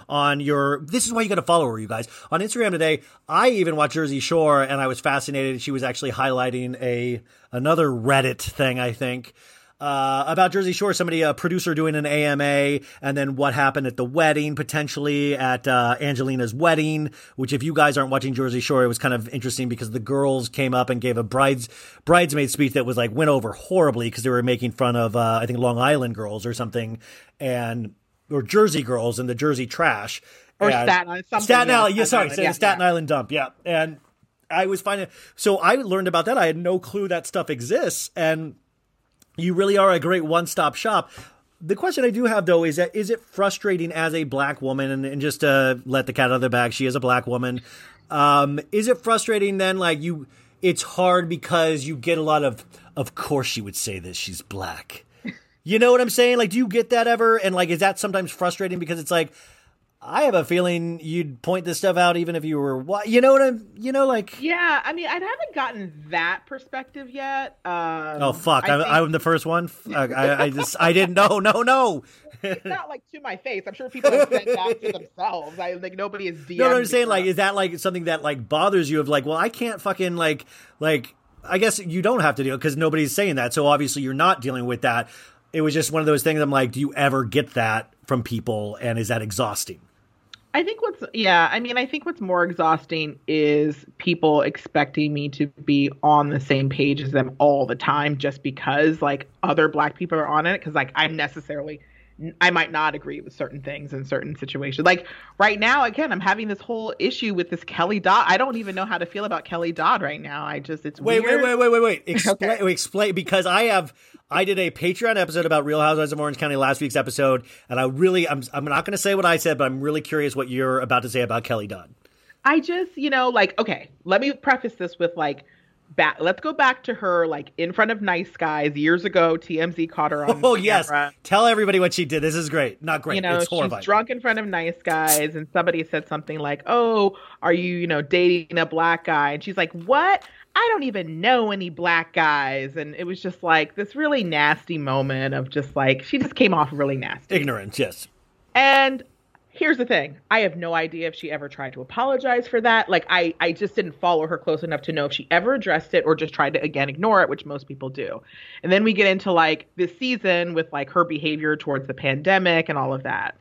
on your. This is why you got to follow her, you guys, on Instagram today. I even watched Jersey Shore, and I was fascinated. She was actually highlighting a another Reddit thing, I think. Uh, about Jersey Shore, somebody, a producer doing an AMA, and then what happened at the wedding, potentially at uh, Angelina's wedding. Which, if you guys aren't watching Jersey Shore, it was kind of interesting because the girls came up and gave a brides bridesmaid speech that was like went over horribly because they were making fun of uh, I think Long Island girls or something, and or Jersey girls and the Jersey trash Or And- Staten Island, Staten Island, yeah, sorry, Island, yeah, Staten yeah. Island dump, yeah, and. I was finding so I learned about that. I had no clue that stuff exists, and you really are a great one-stop shop. The question I do have though is that is it frustrating as a black woman and, and just to let the cat out of the bag, she is a black woman. Um, is it frustrating then like you it's hard because you get a lot of of course she would say this, she's black. You know what I'm saying? Like do you get that ever? And like is that sometimes frustrating because it's like I have a feeling you'd point this stuff out even if you were what you know what I'm you know like Yeah, I mean, I haven't gotten that perspective yet. Um, Oh fuck! I I think- I'm the first one. I, I just I didn't know. No, no. it's not like to my face. I'm sure people have said that to themselves. I like nobody is DM'd No, no, I'm saying like, is that like something that like bothers you? Of like, well, I can't fucking like like I guess you don't have to deal because nobody's saying that. So obviously you're not dealing with that. It was just one of those things. I'm like, do you ever get that from people, and is that exhausting? I think what's yeah, I mean, I think what's more exhausting is people expecting me to be on the same page as them all the time just because like other black people are on it cuz like I'm necessarily I might not agree with certain things in certain situations. Like right now, again, I'm having this whole issue with this Kelly Dodd. I don't even know how to feel about Kelly Dodd right now. I just it's wait, weird. wait, wait, wait, wait, <laughs> wait. Explain, Okay. explain because I have I did a Patreon episode about Real Housewives of Orange County last week's episode, and I really I'm I'm not going to say what I said, but I'm really curious what you're about to say about Kelly Dodd. I just, you know, like, okay, let me preface this with like, back. Let's go back to her, like, in front of nice guys years ago. TMZ caught her on Oh yes, tell everybody what she did. This is great. Not great. You know, it's horrifying. she's drunk in front of nice guys, and somebody said something like, "Oh, are you, you know, dating a black guy?" And she's like, "What? I don't even know any black guys." And it was just like this really nasty moment of just like she just came off really nasty. Ignorance. Yes. And here's the thing. I have no idea if she ever tried to apologize for that. Like i i just didn't follow her close enough to know if she ever addressed it or just tried to again ignore it which most people do. And then we get into like this season with like her behavior towards the pandemic and all of that.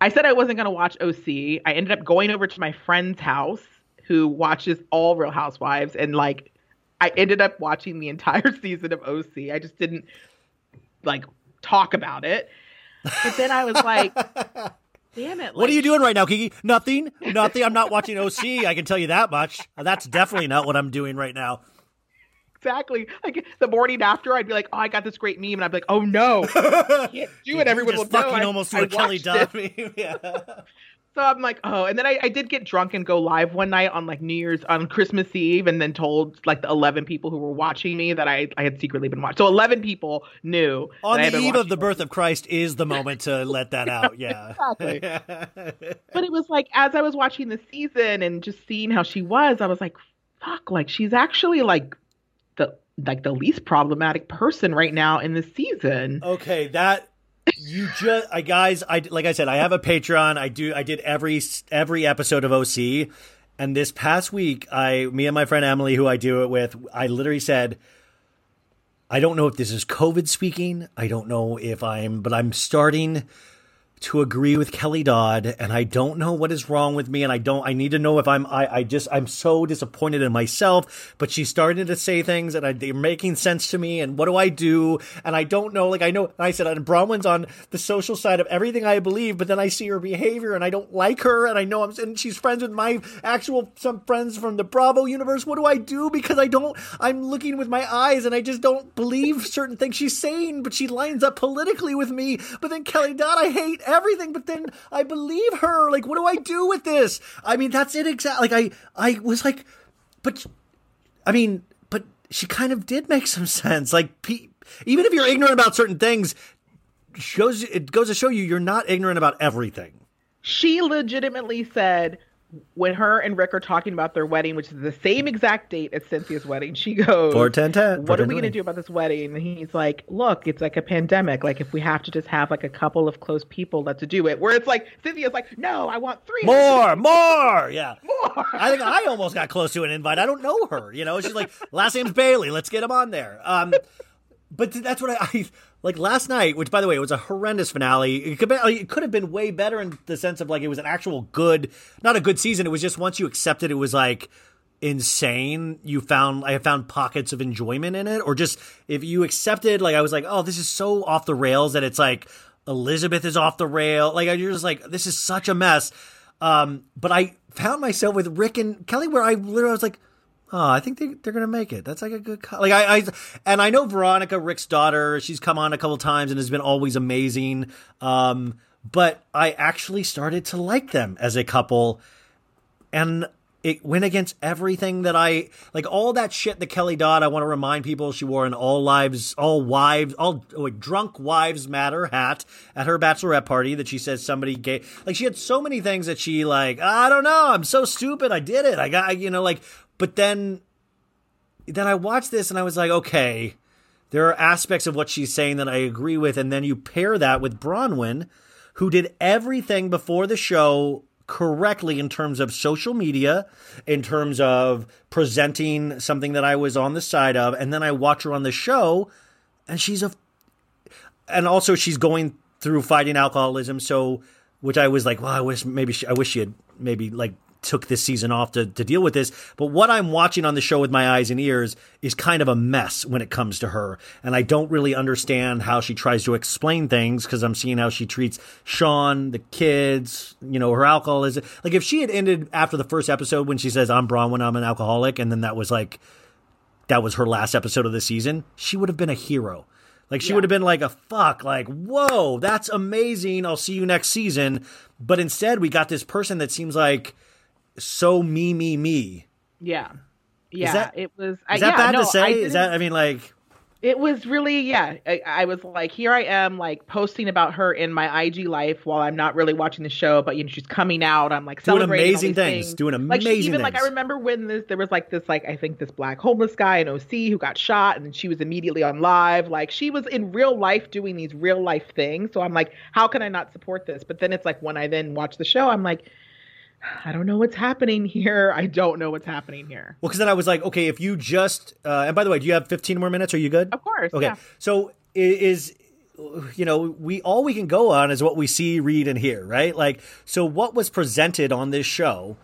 I said i wasn't going to watch oc i ended up going over to my friend's house who watches all real housewives and like i ended up watching the entire <laughs> season of oc i just didn't like talk about it. But then i was like <laughs> damn it What are you doing right now, Kiki? Nothing. Nothing. I'm not watching OC. I can tell you that much. That's definitely not what I'm doing right now. Exactly. Like the morning after, I'd be like, "Oh, I got this great meme," and I'd be like, "Oh no, <laughs> I can't do it." Everyone you will just know. fucking I- almost I do a Kelly watched Dodd meme. Yeah. So I'm like, "Oh," and then I, I did get drunk and go live one night on like New Year's on Christmas Eve, and then told like the 11 people who were watching me that I I had secretly been watching. So 11 people knew On that I had the eve of the birth of Christ is the moment to let that <laughs> out. Yeah. Exactly. <laughs> but it was like as I was watching the season and just seeing how she was, I was like, fuck, like she's actually like the like the least problematic person right now in the season. Okay, that you just I guys I like I said I have a Patreon. I do I did every every episode of OC and this past week I me and my friend Emily who I do it with I literally said I don't know if this is COVID speaking. I don't know if I'm but I'm starting to agree with Kelly Dodd and I don't know what is wrong with me and I don't I need to know if I'm I, I just I'm so disappointed in myself but she's starting to say things and I, they're making sense to me and what do I do? And I don't know like I know I said and Braunwyn's on the social side of everything I believe but then I see her behavior and I don't like her and I know I'm and she's friends with my actual some friends from the Bravo universe. What do I do? Because I don't I'm looking with my eyes and I just don't believe certain things she's saying but she lines up politically with me. But then Kelly Dodd I hate everything but then I believe her. Like what do I do with this? I mean that's it exactly like I I was like but I mean but she kind of did make some <laughs> sense. Like pe- even if you're ignorant about certain things shows it goes to show you you're not ignorant about everything. She legitimately said when her and Rick are talking about their wedding, which is the same exact date as Cynthia's wedding, she goes, Four, ten, ten. What Four, are we going to do about this wedding? And he's like, Look, it's like a pandemic. Like, if we have to just have like a couple of close people, let's do it. Where it's like, Cynthia's like, No, I want three. more more yeah <laughs> More. I think I almost got close to an invite. I don't know her. You know, she's like, last name's Bailey. Let's get him on there. Um, but that's what I, I like last night. Which, by the way, it was a horrendous finale. It could, be, it could have been way better in the sense of like it was an actual good, not a good season. It was just once you accepted, it was like insane. You found I found pockets of enjoyment in it, or just if you accepted, like I was like, oh, this is so off the rails that it's like Elizabeth is off the rail. Like you're just like, this is such a mess. Um, but I found myself with Rick and Kelly where I literally was like, oh, I think they, they're going to make it. That's like a good, like I, I, and I know Veronica, Rick's daughter, she's come on a couple times and has been always amazing. Um, but I actually started to like them as a couple and it went against everything that I like. All that shit that Kelly Dodd. I want to remind people she wore an all lives, all wives, all like, drunk wives matter hat at her bachelorette party that she says somebody gave. Like she had so many things that she like. I don't know. I'm so stupid. I did it. I got you know like. But then, then I watched this and I was like, okay, there are aspects of what she's saying that I agree with, and then you pair that with Braunwyn, who did everything before the show correctly in terms of social media, in terms of presenting something that I was on the side of, and then I watch her on the show, and she's a, and also she's going through fighting alcoholism, so which I was like, well, I wish maybe she, I wish she had maybe like took this season off to, to deal with this. But what I'm watching on the show with my eyes and ears is kind of a mess when it comes to her. And I don't really understand how she tries to explain things because I'm seeing how she treats Sean, the kids, you know, her alcoholism. Like if she had ended after the first episode when she says, I'm Braunwyn, I'm an alcoholic, and then that was like, that was her last episode of the season, she would have been a hero. Like she Yeah. would have been like a fuck, like, whoa, that's amazing. I'll see you next season. But instead, we got this person that seems like so me, me, me. Yeah. Yeah. that- it was. Is I, that yeah, bad no, to say? Is that, I mean, like, It was really, yeah. I, I was like, here I am, like posting about her in my IG life while I'm not really watching the show, but you know, she's coming out. I'm like Doing amazing these things, doing amazing. Like she even like I remember when this there was like this like I think this black homeless guy in OC who got shot, and she was immediately on live. Like she was in real life doing these real life things. So I'm like, how can I not support this? But then it's like when I then watch the show, I'm like. I don't know what's happening here. I don't know what's happening here. well, because then I was like, okay, if you just, uh, and by the way, do you have 15 more minutes? Are you good? Of course. Okay. yeah. So is you know, we all we can go on is what we see, read, and hear, right? Like, so what was presented on this show?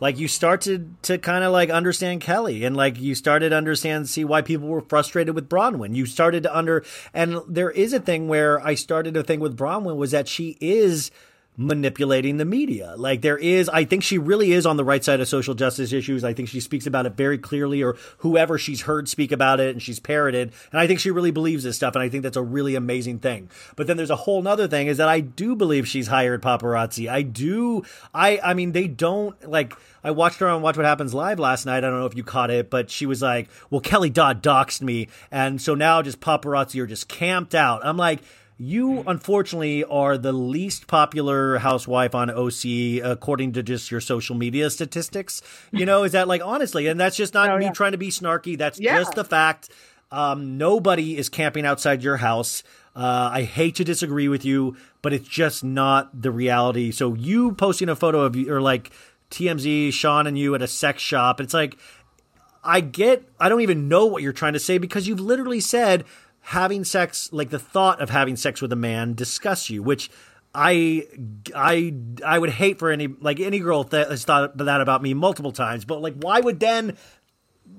Like you started to kind of like understand Kelly and like you started to understand see why people were frustrated with Braunwyn. You started to under and there is a thing where I started to think with Braunwyn was that she is manipulating the media. Like there is, I think she really is on the right side of social justice issues. I think she speaks about it very clearly, or whoever she's heard speak about it and she's parroted. And I think she really believes this stuff. And I think that's a really amazing thing. But then there's a whole nother thing is that I do believe she's hired paparazzi. I do. I, I mean, they don't like, I watched her on Watch What Happens Live last night. I don't know if you caught it, but she was like, well, Kelly Dodd doxed me. And so now just paparazzi are just camped out. I'm like, you unfortunately are the least popular housewife on OC according to just your social media statistics. You know, is that like honestly, and that's just not Oh, me yeah. trying to be snarky. That's Yeah. just the fact. Um, nobody is camping outside your house. Uh, I hate to disagree with you, but it's just not the reality. So you posting a photo of you or like TMZ, Sean and you at a sex shop, it's like I get, I don't even know what you're trying to say because you've literally said having sex, like the thought of having sex with a man disgusts you, which I, I, I would hate for any, like any girl that has thought that about me multiple times, but like, why would then,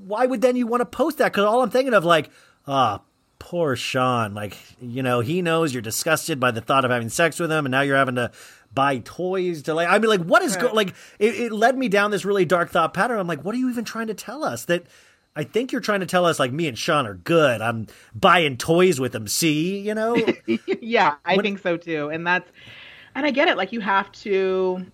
why would then you want to post that? Cause all I'm thinking of like, ah, poor Sean, like, you know, he knows you're disgusted by the thought of having sex with him and now you're having to, buy toys to like I mean like what is go like it, it led me down this really dark thought pattern. I'm like, what are you even trying to tell us? That I think you're trying to tell us like me and Sean are good. I'm buying toys with them. See, you know? <laughs> yeah, I What- think so too. And that's and I get it. Like you have to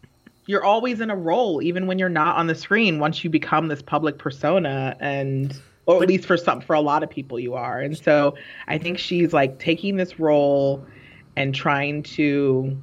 you're always in a role, even when you're not on the screen, once you become this public persona and or at least for some for a lot of people you are. And so I think she's like taking this role and trying to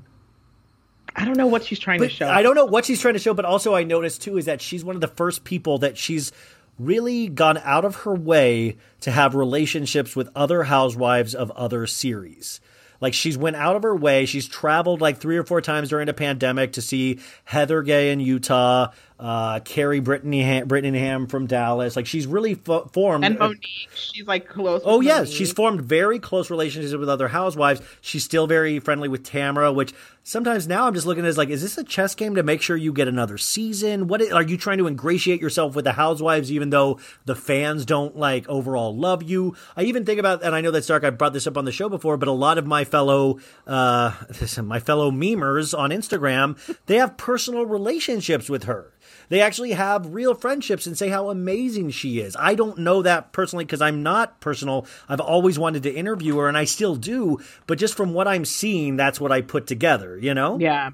I don't know what she's trying But to show. I don't know what she's trying to show, but also I noticed too is that she's one of the first people that she's really gone out of her way to have relationships with other housewives of other series. Like she's went out of her way. She's traveled like three or four times during the pandemic to see Heather Gay in Utah, uh, Kary Brittingham, Brittany Ham from Dallas. Like she's really fo- formed and a- Monique, she's like close. Oh yes, Monique. she's formed very close relationships with other housewives. She's still very friendly with Tamara, which sometimes now I'm just looking at as like, is this a chess game to make sure you get another season? What are you trying to ingratiate yourself with the housewives, even though the fans don't like overall love you? I even think about, and I know that's dark. I brought this up on the show before, but a lot of my fellow, uh, <laughs> my fellow memers on Instagram, they have personal relationships with her. They actually have real friendships and say how amazing she is. I don't know that personally because I'm not personal. I've always wanted to interview her and I still do, but just from what I'm seeing, that's what I put together, you know? Yeah.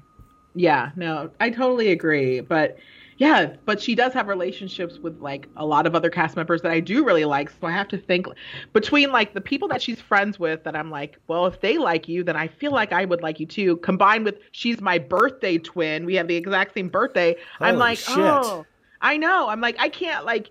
Yeah, no, I totally agree. But yeah, but she does have relationships with like a lot of other cast members that I do really like. So I have to think between like the people that she's friends with that I'm like, well, if they like you, then I feel like I would like you too. Combined with she's my birthday twin. We have the exact same birthday. I'm like, shit. oh, I know. I'm like, I can't like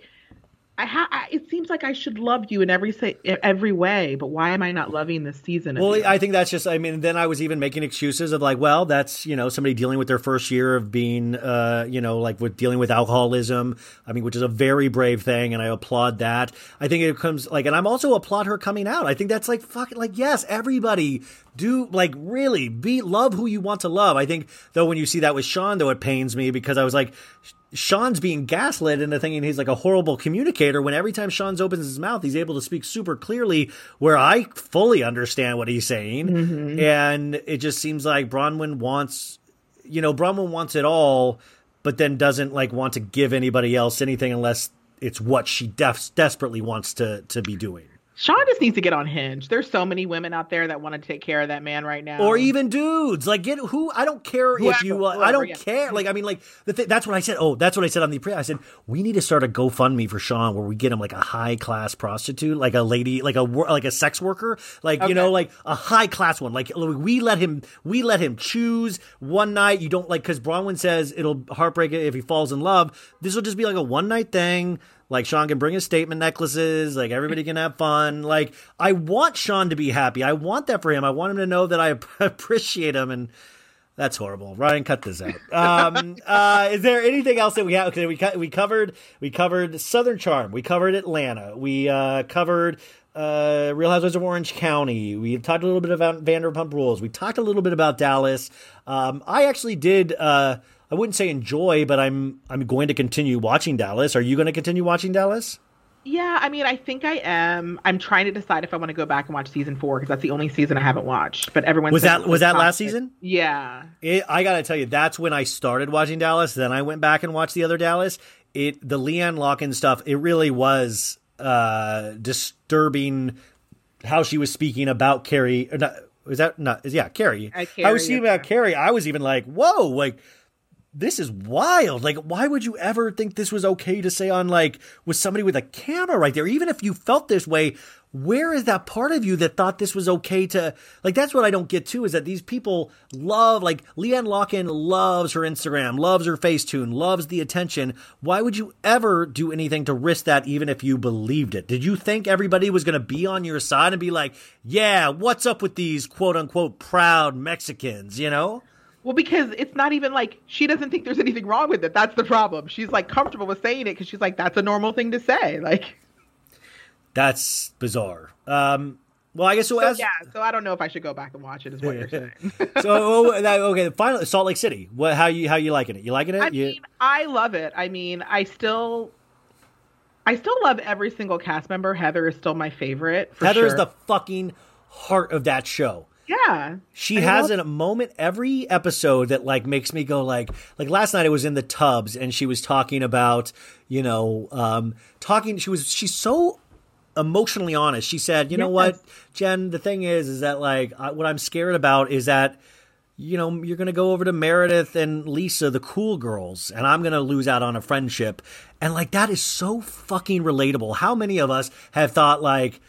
I ha- I, it seems like I should love you in every say, every way, but why am I not loving this season? Well, you? I think that's just. I mean, then I was even making excuses of like, well, that's you know somebody dealing with their first year of being, uh, you know, like with dealing with alcoholism. I mean, which is a very brave thing, and I applaud that. I think it comes like, and I'm also applaud her coming out. I think that's like fucking like yes, everybody do like really be love who you want to love. I think though when you see that with Sean, though, it pains me because I was like. Sean's being gaslit into thinking he's like a horrible communicator when every time Sean's opens his mouth, he's able to speak super clearly where I fully understand what he's saying. Mm-hmm. And it just seems like Braunwyn wants, you know, Braunwyn wants it all, but then doesn't like want to give anybody else anything unless it's what she def- desperately wants to, to be doing. Sean just needs to get on Hinge. There's so many women out there that want to take care of that man right now. or even dudes. Like get who i don't care if you uh, i don't yeah. care. Like i mean like the th- that's what i said. Oh that's what i said on the pre i said we need to start a gofundme for sean where we get him like a high class prostitute like a lady like a like a sex worker like you know like a high class one. Like we let him we let him choose one night. You don't like because braunwyn says it'll heartbreak if he falls in love. This will just be like a one night thing like Sean can bring his statement necklaces, like everybody can have fun. Like I want Sean to be happy. I want that for him. I want him to know that I <laughs> appreciate him and that's horrible. Ryan, cut this out. Um, uh, is there anything else that we have? Okay, we we covered we covered Southern Charm. We covered Atlanta. We uh, covered uh, Real Housewives of Orange County. We talked a little bit about Vanderpump Rules. We talked a little bit about Dallas. Um, I actually did. Uh, I wouldn't say enjoy, but I'm I'm going to continue watching Dallas. Are you going to continue watching Dallas? Yeah, I mean, I think I am. I'm trying to decide if I want to go back and watch season four because that's the only season I haven't watched. But everyone Was that was that last toxic. season? Yeah. It, I gotta tell you, that's when I started watching Dallas. Then I went back and watched the other Dallas. It the LeeAnne Locken stuff. It really was uh, disturbing how she was speaking about Kary. or Not, was that not? Yeah, Kary. Uh, I was Kary, speaking yeah. about Kary. I was even like, whoa, like this is wild. Like, why would you ever think this was okay to say on like with somebody with a camera right there? Even if you felt this way, where is that part of you that thought this was okay to like? That's what I don't get too. Is that these people love like LeeAnne Locken loves her Instagram, loves her Facetune, loves the attention. Why would you ever do anything to risk that, even if you believed it? Did you think everybody was going to be on your side and be like, "Yeah, what's up with these quote unquote proud Mexicans?" You know? Well, because it's not even like she doesn't think there's anything wrong with it. That's the problem. She's like comfortable with saying it because she's like, that's a normal thing to say. <laughs> Like, That's bizarre. Um, well, I guess so. so, as yeah. So I don't know if I should go back and watch it. Is what you're saying. <laughs> so oh, okay. Finally, Salt Lake City. What? How you how you liking it? You liking it? I You- mean, I love it. I mean, I still, I still love every single cast member. Heather is still my favorite. For Heather is the fucking heart of that show. Yeah. She I has love- a moment every episode that like makes me go like like last night I was in the tubs and she was talking about you know um talking she was she's so emotionally honest. She said, "You know what, Jen, the thing is is that like I, what I'm scared about is that you know, you're going to go over to Meredith and Lisa, the cool girls, and I'm going to lose out on a friendship. And like, that is so fucking relatable. How many of us have thought, like,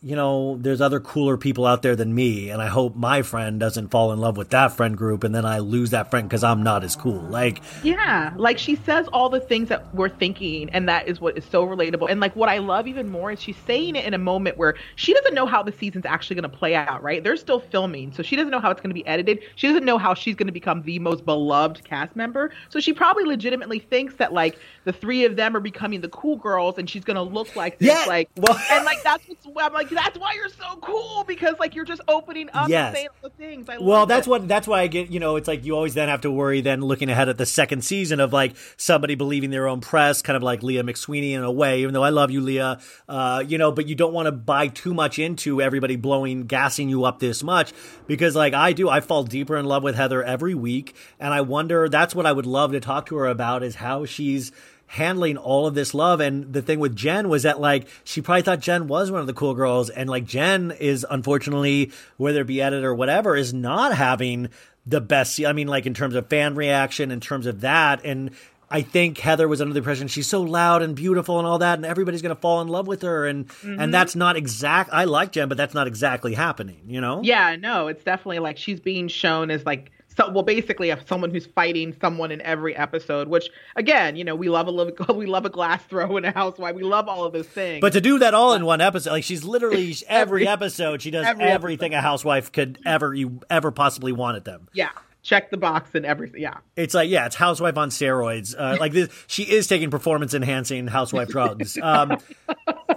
you know, there's other cooler people out there than me, and I hope my friend doesn't fall in love with that friend group, and then I lose that friend because I'm not as cool. Like, Yeah, like she says all the things that we're thinking, and that is what is so relatable. And like what I love even more is she's saying it in a moment where she doesn't know how the season's actually going to play out, right? They're still filming, so she doesn't know how it's going to be edited. She doesn't know how she's going to become the most beloved cast member. So she probably legitimately thinks that like the three of them are becoming the cool girls, and she's going to look like this, Yeah, like well- and like that's what's I'm like that's why you're so cool because like you're just opening up Yes. and saying all the things. I Well, that's it. what that's why I get. You know, it's like you always then have to worry then looking ahead at the second season of like somebody believing their own press, kind of like Leah McSweeney in a way. Even though I love you, Leah, uh, you know, but you don't want to buy too much into everybody blowing, gassing you up this much because, like I do, I fall deeper in love with Heather every week, and I wonder. That's what I would love to talk to her about is how she's handling all of this love. And the thing with Jen was that like she probably thought Jen was one of the cool girls, and like Jen is unfortunately, whether it be edit or whatever, is not having the best. I mean, like in terms of fan reaction, in terms of that, and. I think Heather was under the impression she's so loud and beautiful and all that, and everybody's going to fall in love with her, and and mm-hmm. that's not exact. I like Jen, but that's not exactly happening. You know? Yeah, no, it's definitely like she's being shown as like so well basically someone who's fighting someone in every episode which again you know we love a <laughs> we love a glass throw in a housewife we love all of those things But to do that all in one episode, like she's literally <laughs> every, Every- episode, she does every everything a housewife could ever you ever possibly wanted them. yeah check the box and everything yeah It's like yeah, it's housewife on steroids. Uh, like this, she is taking performance enhancing housewife drugs. Um,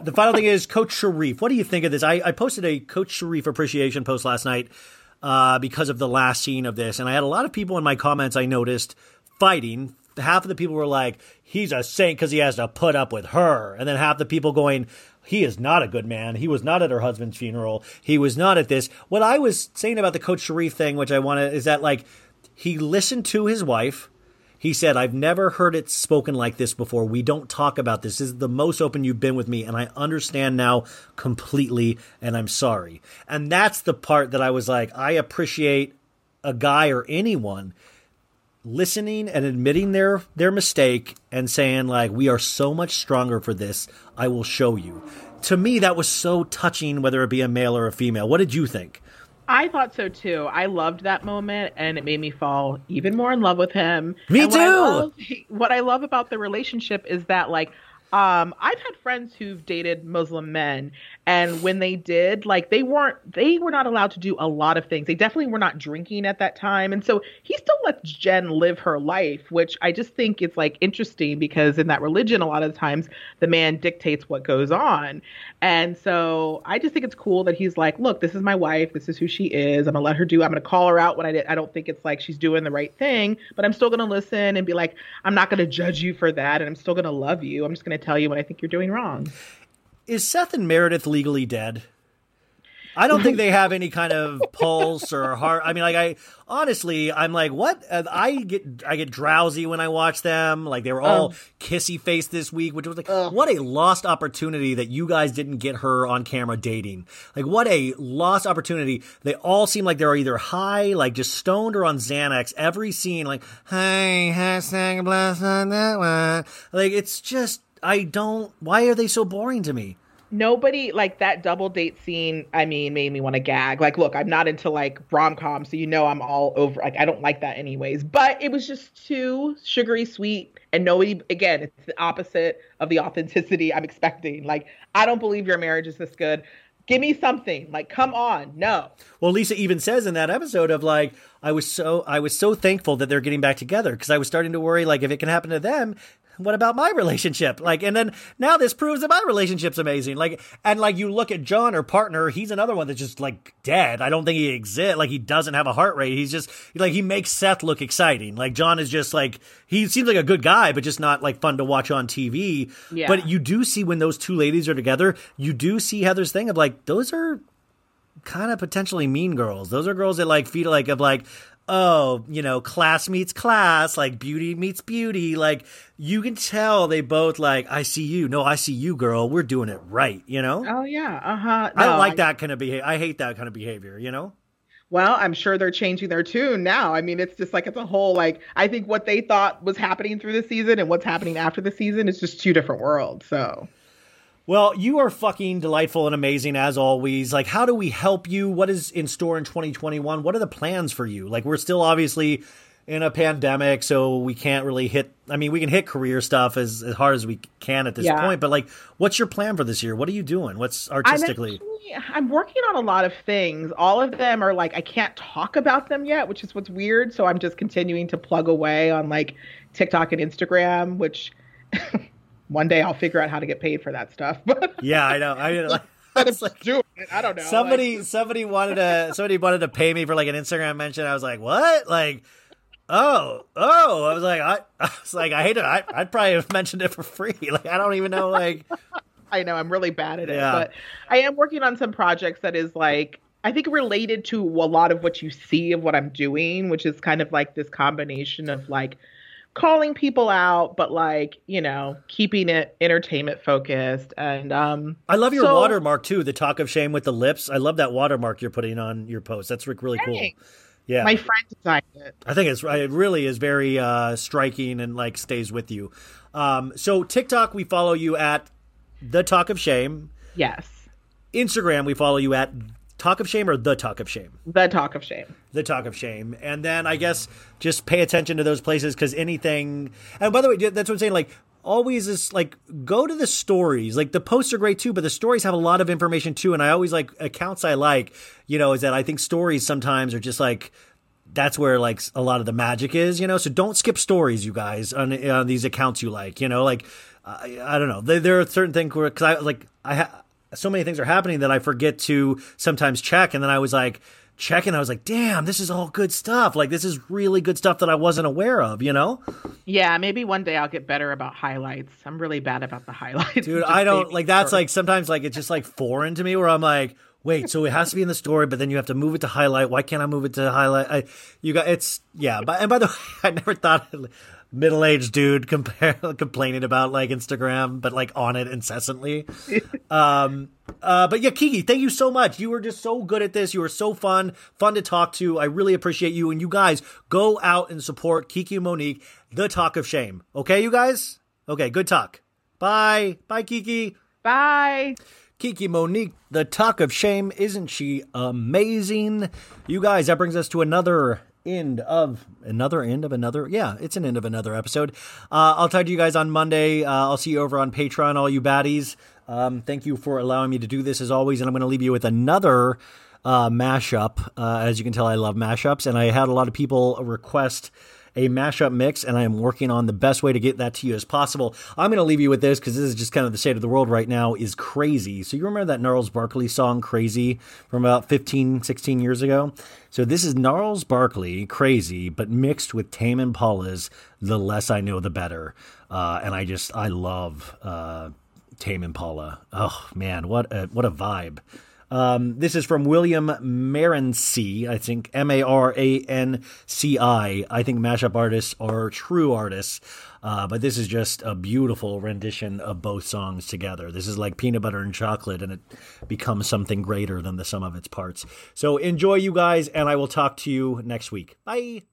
the final thing is Coach Sharrieff. What do you think of this? I, I posted a Coach Sharrieff appreciation post last night uh, because of the last scene of this, and I had a lot of people in my comments. I noticed fighting. Half of the people were like, "He's a saint because he has to put up with her," and then half the people going, "He is not a good man. He was not at her husband's funeral. He was not at this." What I was saying about the Coach Sharrieff thing, which I want to, is that like he listened to his wife. He said, I've never heard it spoken like this before. We don't talk about this. This is the most open you've been with me, and I understand now completely, and I'm sorry. And that's the part that I was like, I appreciate a guy or anyone listening and admitting their their mistake and saying like we are so much stronger for this i will show you to me that was so touching whether it be a male or a female what did you think I thought so too. I loved that moment, and it made me fall even more in love with him. Me And what I too. love- <laughs> what I love about the relationship is that, like, um, I've had friends who've dated Muslim men, and when they did, like, they weren't, they were not allowed to do a lot of things. They definitely were not drinking at that time, and so he still lets Jen live her life, which I just think is like interesting because in that religion, a lot of the times the man dictates what goes on, and so I just think it's cool that he's like, look, this is my wife, this is who she is. I'm gonna let her do. I'm gonna call her out when I did. I don't think it's like she's doing the right thing, but I'm still gonna listen and be like, I'm not gonna judge you for that, and I'm still gonna love you. I'm just gonna tell you when I think you're doing wrong. is seth and meredith legally dead I don't think they <laughs> have any kind of pulse or heart. I mean, like I honestly, I'm like, what? Uh, I get I get drowsy when I watch them. Like they were all kissy faced this week, which was like, what a lost opportunity that you guys didn't get her on camera dating. Like what a lost opportunity. They all seem like they're either high, like just stoned, or on Xanax. Every scene, like, hey, hashtag blast on that one. Like it's just, I don't. Why are they so boring to me? nobody like that double date scene i mean made me want to gag. Like look i'm not into like rom-com so you know i'm all over like i don't like that anyways. But it was just too sugary sweet and nobody again it's the opposite of the authenticity i'm expecting. Like i don't believe your marriage is this good. Give me something. Like come on no. Well, Lisa even says in that episode of like, I was so I was so thankful that they're getting back together because I was starting to worry like if it can happen to them, what about my <laughs> relationship? Like, and then now this proves that my relationship's amazing. Like, and like you look at John, her partner, he's another one that's just like dead. I don't think he exists. Like, he doesn't have a heart rate. He's just like he makes Seth look exciting. Like John is just like he seems like a good guy, but just not like fun to watch on TV. Yeah. But you do see when those two ladies are together, you do see Heather's thing of like those are kind of potentially mean girls. Those are girls that like feel like of like, oh, you know, class meets class, like beauty meets beauty. Like you can tell they both like, I see you. No, I see you, girl. We're doing it right. You know. oh yeah uh-huh I don't No, like that kind of behavior. I hate that kind of behavior. You know. Well, I'm sure they're changing their tune now. I mean, it's just like it's a whole like I think what they thought was happening through the season and what's happening after the season is just two different worlds. So Well, you are fucking delightful and amazing as always. Like, how do we help you? What is in store in 2021? What are the plans for you? Like, we're still obviously in a pandemic, so we can't really hit. I mean, we can hit career stuff as, as hard as we can at this Yeah. point, but like, what's your plan for this year? What are you doing? What's artistically? I'm, actually, I'm working on a lot of things. All of them are like I can't talk about them yet, which is what's weird. So I'm just continuing to plug away on like TikTok and Instagram, which <laughs> one day I'll figure out how to get paid for that stuff. But <laughs> yeah, I know. I mean, like, <laughs> it's like- doing it. I don't know. somebody like- <laughs> somebody wanted to somebody wanted to pay me for like an Instagram mention. I was like, what? Like, oh, oh. I was like, I, I was like, I hate it. I, I'd probably have mentioned it for free. Like, I don't even know. Like, I know I'm really bad at it, Yeah. but I am working on some projects that is like I think related to a lot of what you see of what I'm doing, which is kind of like this combination of like calling people out, but like you know keeping it entertainment focused and um. I love your So- watermark too. The talk of shame with the lips. I love that watermark you're putting on your post. That's re- really cool. Yeah, My friend designed it. I think it's it really is very uh, striking and like stays with you. Um, so TikTok, we follow you at the talk of shame. Yes. Instagram, we follow you at Talk of Shame or The Talk of Shame? The Talk of Shame. The Talk of Shame. And then I guess just pay attention to those places because anything. And by the way, that's what I'm saying. Like, always is like go to the stories like the posts are great too but the stories have a lot of information too and i always like accounts i like you know is that i think stories sometimes are just like that's where like a lot of the magic is you know so don't skip stories you guys on, on these accounts you like you know like I, I don't know there, there are certain things where because i like i ha- so many things are happening that i forget to sometimes check. And then i was like checking. I was like damn this is all good stuff. Like this is really good stuff that i wasn't aware of you know? Yeah, maybe one day I'll get better about highlights. I'm really bad about the <laughs> highlights. dude i don't like that's like sometimes like it's just like foreign to me where i'm like wait so it has to be in the story but then you have to move it to highlight. Why can't i move it to highlight? I, you got it's yeah but and by the <laughs> way i never thought middle-aged dude compare, <laughs> complaining about like instagram but like on it incessantly. <laughs> Um uh but yeah kiki thank you so much. You were just so good at this. You were so fun fun to talk to. I really appreciate you. And you guys go out and support kiki and monique the talk of shame. Okay you guys? Okay good talk. Bye. Bye kiki. Bye. Kiki Monique, the talk of shame, isn't she amazing? You guys, that brings us to another end of another end of another. Yeah, it's an end of another episode. Uh, I'll talk to you guys on Monday. Uh, I'll see you over on Patreon, all you baddies. Um, thank you for allowing me to do this as always, and I'm going to leave you with another uh, mashup. Uh, as you can tell, I love mashups, and I had a lot of people request a mashup mix, and I am working on the best way to get that to you as possible. I'm going to leave you with this because this is just kind of the state of the world right now is crazy. So you remember that Gnarls Barkley song Crazy from about 15, 16 years ago? So this is Gnarls Barkley, Crazy, but mixed with Tame Impala's The Less I Know, The Better. Uh, and I just, I love uh, Tame Impala. Oh, man, what a, what a vibe. Um, this is from William Maranci, I think M A R A N C I. I think mashup artists are true artists, uh, but this is just a beautiful rendition of both songs together. This is like peanut butter and chocolate, and it becomes something greater than the sum of its parts. So enjoy, you guys, and I will talk to you next week. Bye.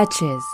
Betches.